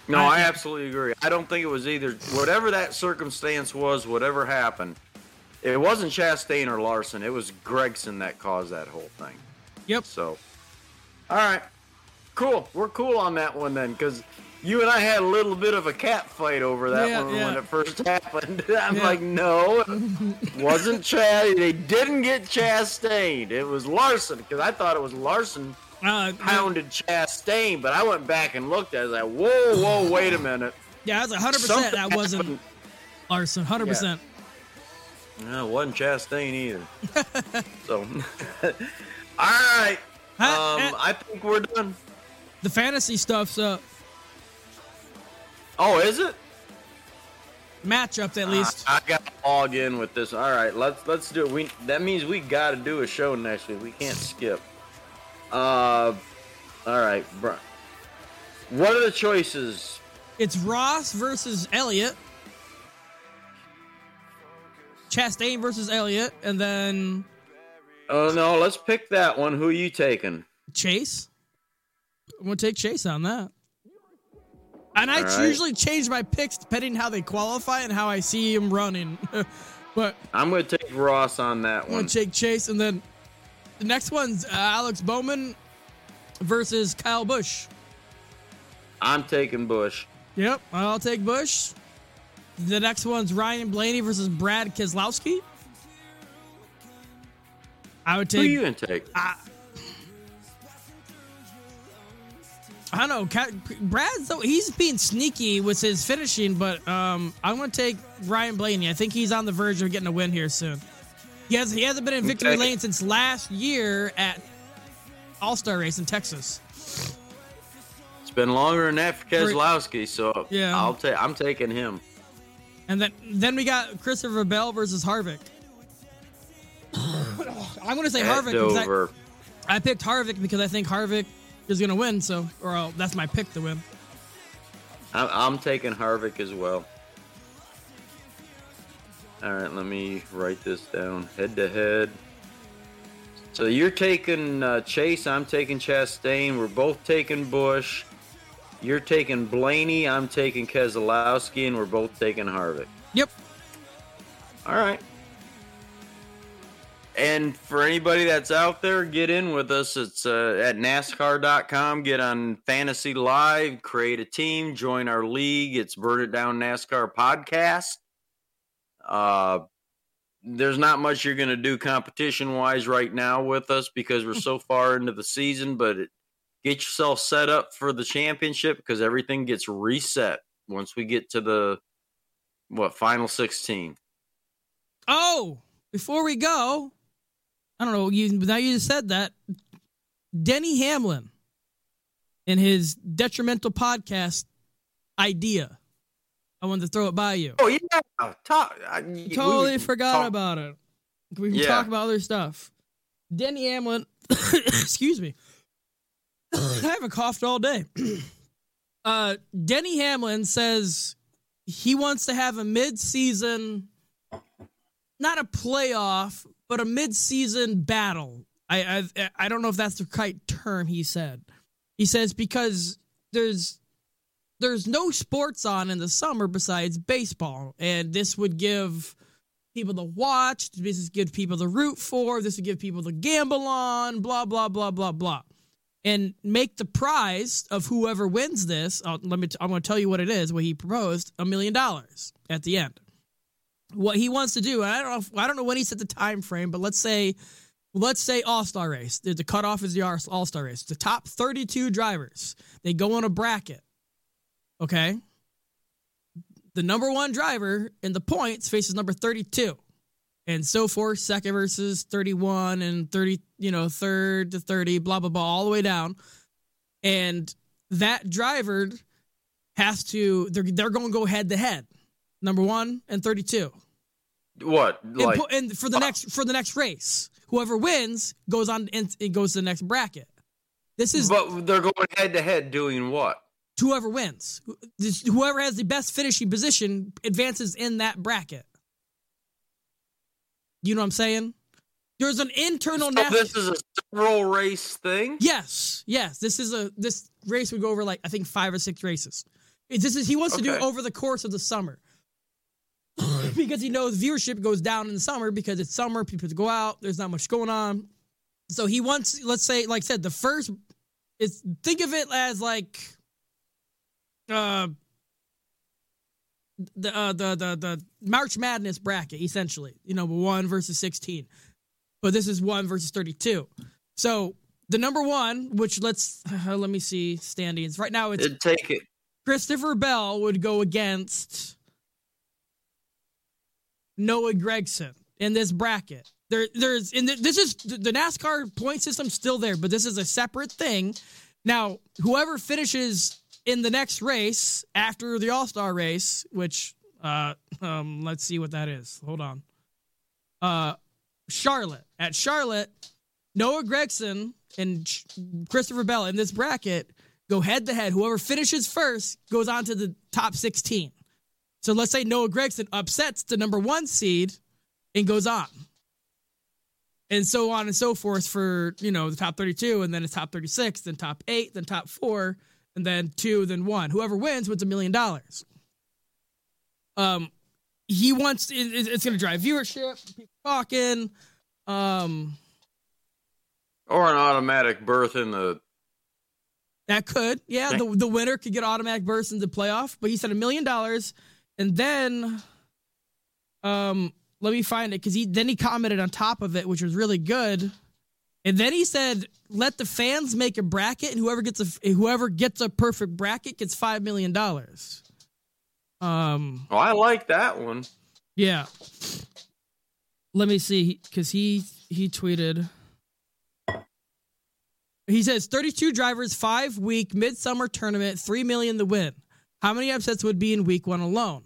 No, I- I absolutely agree. I don't think it was either whatever that circumstance was, whatever happened. It wasn't Chastain or Larson. It was Gragson that caused that whole thing. Yep. So, all right, cool. We're cool on that one then, because you and I had a little bit of a cat fight over that Yeah, one yeah. when it first happened. I'm Yeah. like, no, it wasn't Chad. They didn't get Chastain. It was Larson because I thought it was Larson Uh, pounded Chastain, but I went back and looked at it. I was like, whoa, whoa, wait a minute. yeah, that's hundred percent. Something That wasn't happened. Larson. Hundred percent. No, it wasn't Chastain either. so, all right. Um, I think we're done. the fantasy stuff's up. Oh, is it? Matchups at least. I, I got to log in with this. All right, let's let's do it. We that means we got to do a show next week. We can't skip. Uh, all right, bro. What are the choices? It's Ross versus Elliott. Chastain versus Elliott, and then Oh no, let's pick that one. Who are you taking? Chase. I'm gonna take Chase on that. And I right. usually change my picks depending how they qualify and how I see him running. but I'm going to take Ross on that I'm one. gonna take Chase, and then the next one's uh, Alex Bowman versus Kyle Busch. I'm taking Busch. Yep, I'll take Busch. The next one's Ryan Blaney versus Brad Keselowski. I would take. Who you to take? I don't know. Brad's though he's being sneaky with his finishing, but um, I'm to take Ryan Blaney. I think he's on the verge of getting a win here soon. He has he hasn't been in victory Okay. lane since last year at All Star Race in Texas. It's been longer than that for Keselowski, so Yeah. I'll take. I'm taking him. And then then we got Christopher Bell versus Harvick. I'm going to say Harvick I, I picked Harvick because I think Harvick is going to win. So, or that's my pick to win. I'm taking Harvick as well. All right, let me write this down. Head to head. So you're taking uh, Chase. I'm taking Chastain. We're both taking Busch. You're taking Blaney. I'm taking Keselowski, and we're both taking Harvick. Yep. All right. And for anybody that's out there, get in with us. It's uh, at NASCAR.com. Get on Fantasy Live, create a team, join our league. It's Burn It Down NASCAR podcast. Uh, there's not much you're going to do competition wise right now with us because we're so far into the season, but it, get yourself set up for the championship because everything gets reset once we get to the what final 16 Oh, before we go, I don't know. You now you just said that Denny Hamlin in his detrimental podcast idea. I wanted to throw it by you. oh yeah talk, I, Totally we forgot talk- about it. We can Yeah. talk about other stuff. Denny Hamlin, excuse me. I haven't coughed all day. uh, Denny Hamlin says he wants to have a mid-season, not a playoff, but a mid-season battle. I I I don't know if that's the right term. He said. He says because there's there's no sports on in the summer besides baseball, and this would give people to watch. This would give people to root for. This would give people to gamble on. Blah blah blah blah blah, and make the prize of whoever wins this. Uh, let me. T- I'm going to tell you what it is. What he proposed: a million dollars at the end. What he wants to do, I don't know. If, I don't know when he set the time frame, but let's say. Let's say All Star race. The the cutoff is the All Star race. The top 32 drivers, they go on a bracket. Okay. The number one driver in the points faces number 32 and so forth, second versus 31 and 30, you know, third to 30, blah, blah, blah, all the way down. And that driver has to, they're, they're going to go head to head, number one and 32. What? And, Like, pu- and for the uh, next, for the next race, whoever wins goes on and it goes to the next bracket. This is but they're going head to head doing what? Whoever wins. Whoever has the best finishing position advances in that bracket. You know what I'm saying? There's an internal So nas- this is a several race thing. Yes, yes. This is a this race would go over like I think five or six races. It- This is he wants to do it over the course of the summer. because he knows viewership goes down in the summer because it's summer, people go out, there's not much going on. So he wants, let's say, like I said, the first is think of it as like uh the uh, the the the March Madness bracket essentially. You know, one versus sixteen, but this is one versus thirty-two. So the number one, which let's let me see standings right now, it's It'd take it. Christopher Bell would go against Noah Gragson in this bracket. There, there's, and th- this is the NASCAR point system still there, but this is a separate thing. Now, whoever finishes in the next race after the All Star race, which, uh, um, let's see what that is. Hold on. Uh, Charlotte at Charlotte, Noah Gragson and Christopher Bell in this bracket go head to head. Whoever finishes first goes on to the top 16. So let's say Noah Gragson upsets the number one seed and goes on. And so on and so forth for, you know, the top 32, and then it's top 36, then top eight, then top four, and then two, then one. Whoever wins wins a million dollars. Um, he wants, it, it- it's going to drive viewership, people talking. Um, Or an automatic berth in the. That could, yeah. The the winner could get automatic burst into playoff, but he said a million dollars, and then, um, let me find it because he then he commented on top of it, which was really good, and then he said, "Let the fans make a bracket, and whoever gets a whoever gets a perfect bracket gets five million dollars." Um, Oh, I like that one. yeah. Let me see, because he he tweeted. He says 32 drivers, five week midsummer tournament, three million to win. How many upsets would be in week one alone?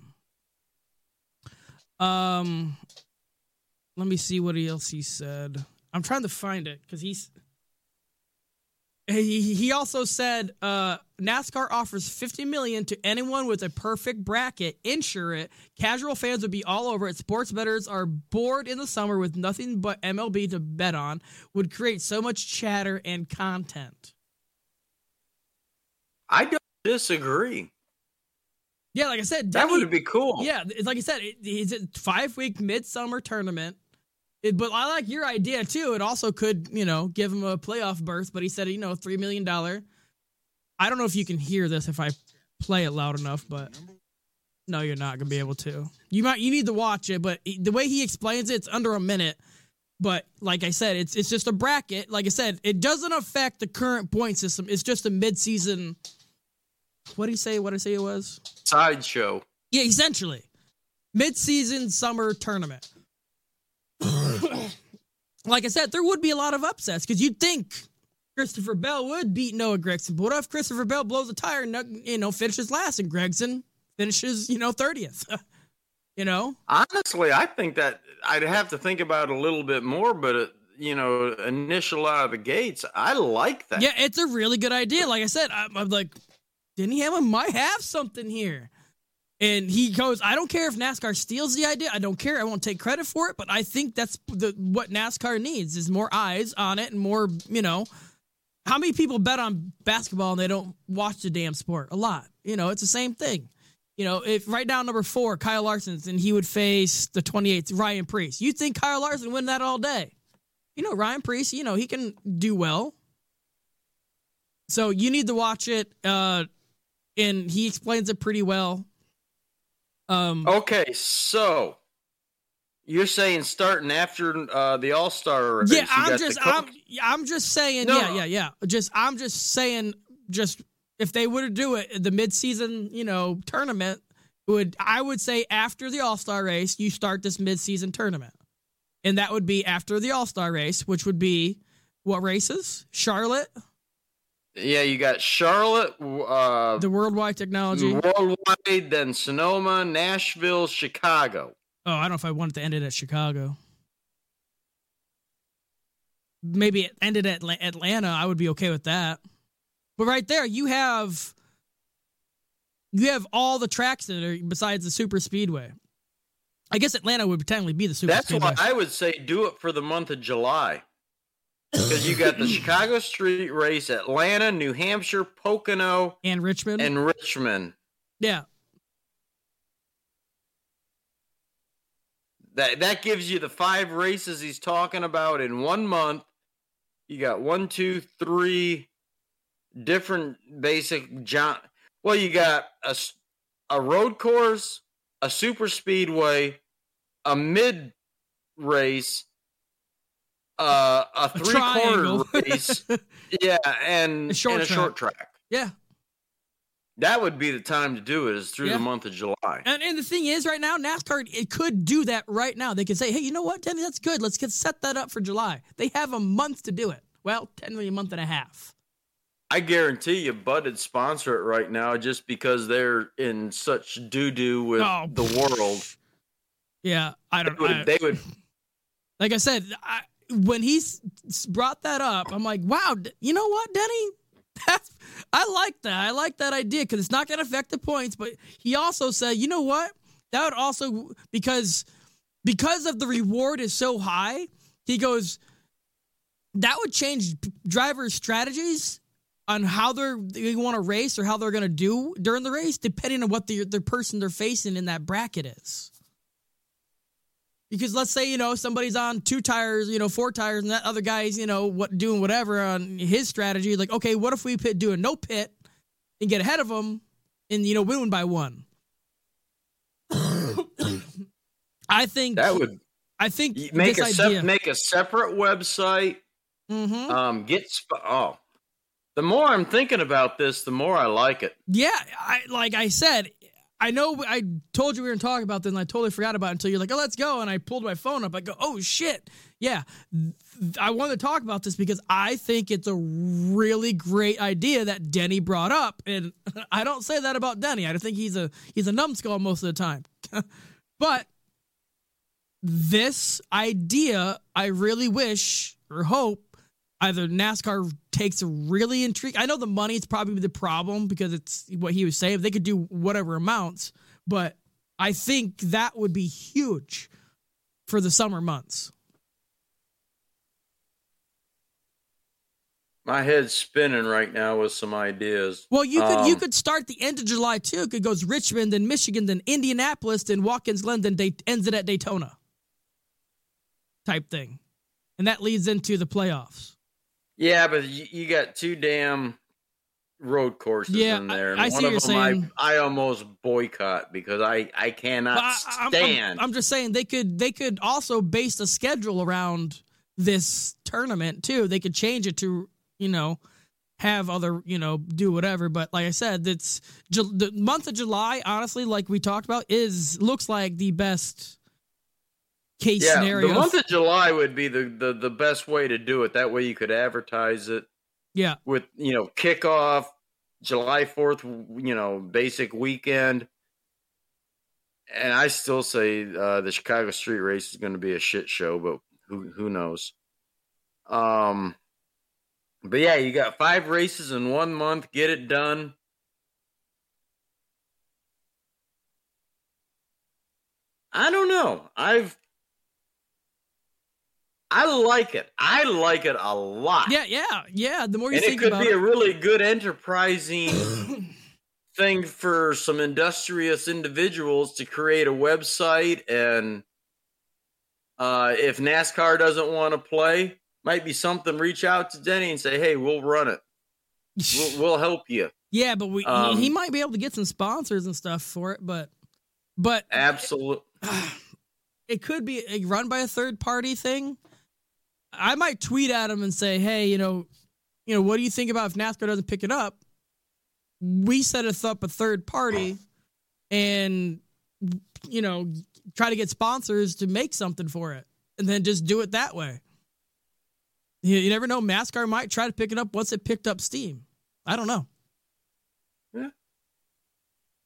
Um, let me see what else he said. I'm trying to find it because he's. He, he also said uh, NASCAR offers 50 million to anyone with a perfect bracket. Insure it. Casual fans would be all over it. Sports bettors are bored in the summer with nothing but MLB to bet on. Would create so much chatter and content. I don't disagree. Yeah, like I said, That would be cool. Yeah, it's like I said, it, it's a five week midsummer tournament. It, but I like your idea too. It also could, you know, give him a playoff berth. But he said, you know, three million dollar. I don't know if you can hear this if I play it loud enough, but no, you're not gonna be able to. You might, you need to watch it. But he- the way he explains it, it's under a minute. But like I said, it's it's just a bracket. Like I said, it doesn't affect the current point system. It's just a mid season. What did he say? What did I say it was? Sideshow. Yeah, essentially. Mid-season summer tournament. Like I said, there would be a lot of upsets because you'd think Christopher Bell would beat Noah Gragson. But what if Christopher Bell blows a tire and you know finishes last and Gragson finishes you know thirtieth? You know, honestly, I think that I'd have to think about it a little bit more, but it, you know, initial out of the gates, I like that. Yeah, it's a really good idea. Like I said, I'm, I'm like, Denny Hamlin might have something here. And he goes, I don't care if NASCAR steals the idea. I don't care. I won't take credit for it, but I think that's the what NASCAR needs is more eyes on it and more, you know, how many people bet on basketball and they don't watch the damn sport? A lot. You know, it's the same thing. You know, if right now number four, Kyle Larson's, and he would face the 28th, Ryan Preece. You'd think Kyle Larson win that all day? You know, Ryan Preece, you know, he can do well. So you need to watch it. Uh, and he explains it pretty well. Um, okay, so you're saying starting after uh, the All Star? Yeah, I'm just I'm I'm just saying. No. Yeah, yeah, yeah. Just I'm just saying. Just if they were to do it the midseason, you know, tournament would I would say after the All Star race, you start this midseason tournament, and that would be after the All Star race, which would be what races? Charlotte. Yeah, you got Charlotte, uh, the Worldwide Technology, Worldwide, then Sonoma, Nashville, Chicago. Oh, I don't know if I wanted to end it at Chicago. Maybe it ended at Atlanta. I would be okay with that. But right there, you have you have all the tracks that are besides the super speedway. I guess Atlanta would technically be the super. That's speedway. why I would say do it for the month of July because you got the Chicago Street Race, Atlanta, New Hampshire, Pocono, and Richmond, and Richmond. Yeah. That that gives you the five races he's talking about in one month. You got one, two, three different basic John. Well, you got a a road course, a super speedway, a mid race, uh, a three quarter race, yeah, and a short, and a track. short track. Yeah, that would be the time to do it. Is through yeah. the month of July. And, and the thing is, right now, NASCAR it could do that right now. They could say, "Hey, you know what, Denny? That's good. Let's get set that up for July." They have a month to do it. Well, technically a month and a half. I guarantee you, Bud would sponsor it right now just because they're in such doo doo with oh, the world. Yeah, I don't. They would. I, they would like I said, I, when he brought that up, I'm like, wow, you know what, Denny? That's, I like that. I like that idea because it's not going to affect the points. But he also said, you know what? That would also because because of the reward is so high. He goes, that would change drivers' strategies on how they're they want to race or how they're going to do during the race, depending on what the the person they're facing in that bracket is. Because let's say, you know, somebody's on two tires, you know, four tires, and that other guy's, you know, what doing whatever on his strategy. Like, okay, what if we pit, do a no pit and get ahead of them and, you know, win by one? I think that would. I think make a sep- make a separate website. Mm-hmm. Um, get sp- oh, the more I'm thinking about this, the more I like it. Yeah, I like I said, I know I told you we were talking about this and I totally forgot about it until you're like, oh, let's go. And I pulled my phone up. I go, oh, shit. Yeah. I want to talk about this because I think it's a really great idea that Denny brought up. And I don't say that about Denny. I think he's a he's a numbskull most of the time. but this idea, I really wish or hope either NASCAR takes a really intrigue. I know the money is probably the problem because it's what he was saying. They could do whatever amounts, but I think that would be huge for the summer months. My head's spinning right now with some ideas. Well, you could um, you could start the end of July too. It goes Richmond, then Michigan, then Indianapolis, then Watkins Glen, then they, ends it at Daytona. Type thing, and that leads into the playoffs. Yeah, but you, you got two damn road courses yeah, in there. I, I see what you're saying. I, I almost boycott because I, I cannot I, stand. I'm, I'm, just saying they could they could also base the schedule around this tournament too. They could change it to you know have other you know do whatever. But like I said, it's the month of July. Honestly, like we talked about, is looks like the best case yeah, scenario. The month of July would be the, the the best way to do it. That way you could advertise it. Yeah. With you know kickoff July fourth, you know basic weekend, and I still say uh, the Chicago Street Race is going to be a shit show, but who who knows? Um, but yeah, you got five races in one month. Get it done. I don't know. I've I like it. I like it a lot. Yeah, yeah, yeah. The more you and think it could about be it, a really good enterprising thing for some industrious individuals to create a website and uh, if NASCAR doesn't want to play, might be something. Reach out to Denny and say, "Hey, we'll run it. We'll, we'll help you." yeah, but we Um, he might be able to get some sponsors and stuff for it, but but Absolutely. it could be a run by a third party thing. I might tweet at him and say, "Hey, you know, you know, what do you think about if NASCAR doesn't pick it up? We set us up a third party, and you know, try to get sponsors to make something for it, and then just do it that way. You, you never know. NASCAR might try to pick it up once it picked up steam. I don't know. Yeah.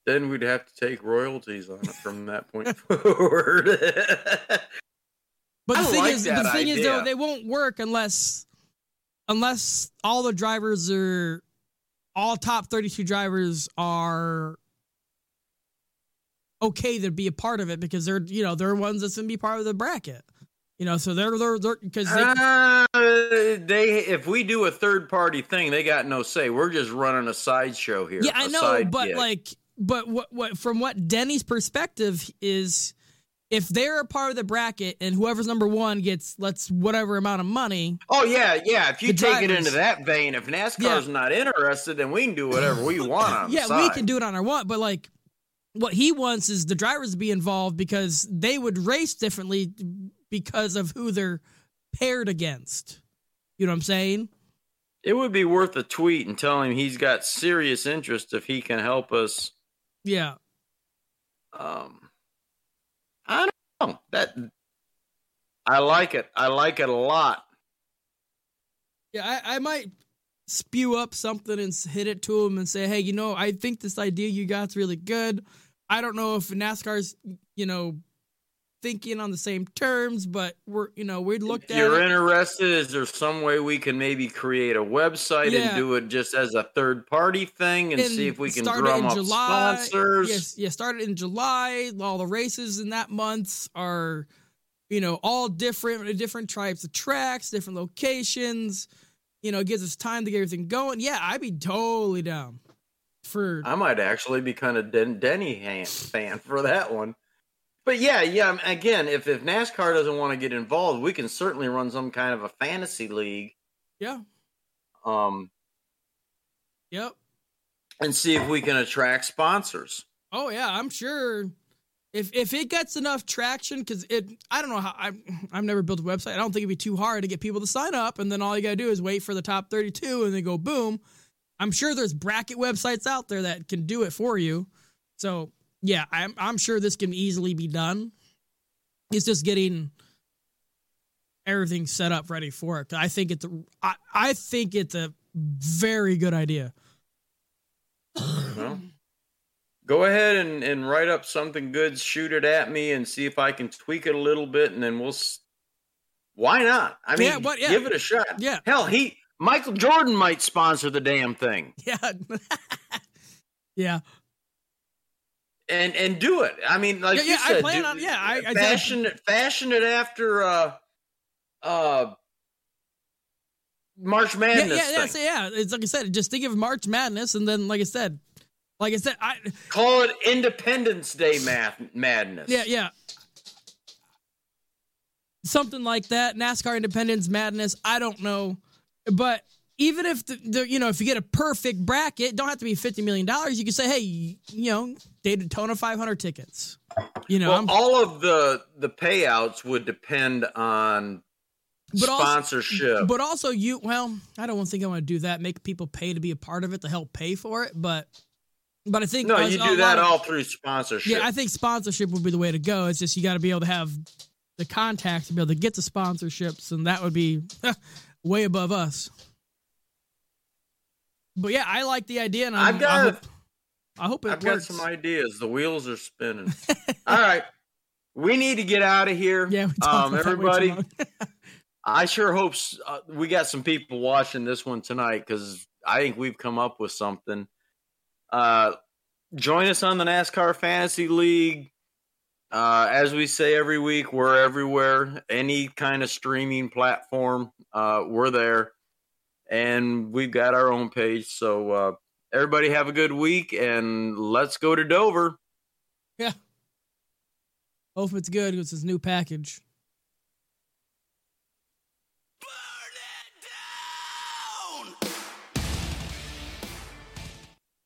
Then we'd have to take royalties on it from that point forward. But I the thing like is, the thing is though, they won't work unless unless all the drivers are all top 32 drivers are okay to be a part of it because they're you know they're ones that's gonna be part of the bracket. You know, so they're they're they're because they Uh, they if we do a third party thing, they got no say. We're just running a sideshow here. yeah I know, but gig. like but what what from what Denny's perspective is if they're a part of the bracket and whoever's number one gets let's whatever amount of money oh yeah, yeah. If you take it into that vein, if NASCAR's not interested, then we can do whatever we want on yeah, we can do it on our one, but like what he wants is the drivers to be involved because they would race differently because of who they're paired against. You know what I'm saying? It would be worth a tweet and tell him he's got serious interest if he can help us. Yeah. Um, I that. I like it. I like it a lot. Yeah, I, I might spew up something and hit it to him and say, hey, you know, I think this idea you got's really good. I don't know if NASCAR's, you know, thinking on the same terms, but we're, you know, we looked If at you're it. interested, is there some way we can maybe create a website Yeah. and do it just as a third party thing and, see if we can drum up July. sponsors? Yes, yeah, started in July. All the races in that month are, you know, all different, different types of tracks, different locations. You know, it gives us time to get everything going. Yeah, I'd be totally down for. I might actually be kind of Den- Denny Han- fan for that one. But yeah, yeah. um, Again, if if NASCAR doesn't want to get involved, we can certainly run some kind of a fantasy league. yeah. Um, Yep. and see if we can attract sponsors. Oh yeah, I'm sure. If if it gets enough traction, because it, I don't know how I I've never built a website. I don't think it'd be too hard to get people to sign up, and then all you gotta do is wait for the top 32, and then go boom. I'm sure there's bracket websites out there that can do it for you. So yeah, I'm I'm sure this can easily be done. It's just getting everything set up ready for it. I think it's a, I, I think it's a very good idea. Well, go ahead and, and write up something good, shoot it at me, and see if I can tweak it a little bit, and then we'll. s- Why not? I mean, Yeah, what- yeah. give it a shot. Yeah. Hell, he Michael Jordan might sponsor the damn thing, Yeah. yeah. And and do it. I mean, like Yeah, you yeah, I said, plan do- on- yeah, I- I- fashion it, fashion it after uh, uh, March Madness yeah, yeah, thing. so yeah. It's like I said, just think of March Madness, and then, like I said, like I said, I Call it Independence Day math madness. yeah, yeah, something like that. NASCAR Independence Madness. I don't know, but even if the, the you know if you get a perfect bracket, don't have to be fifty million dollars. You can say, hey, you know, Daytona five hundred tickets. You know, Well, all of the the payouts would depend on But also- sponsorship. but also you. Well, I don't think I want to do that. Make people pay to be a part of it to help pay for it, but. But I think no, you do that of- all through sponsorship. Yeah, I think sponsorship would be the way to go. It's just you got to be able to have the contacts to be able to get the sponsorships, and that would be way above us. But yeah, I like the idea, and I'm, I've got I hope- I hope it I've works. got some ideas. The wheels are spinning. All right. We need to get out of here. Yeah, um, about that way too everybody. I sure hope uh, we got some people watching this one tonight because I think we've come up with something. Uh, join us on the NASCAR Fantasy League. Uh, as we say every week, we're everywhere. Any kind of streaming platform, uh, we're there. And we've got our own page. So uh, everybody have a good week and let's go to Dover. Yeah. Hope it's good. It's his new package.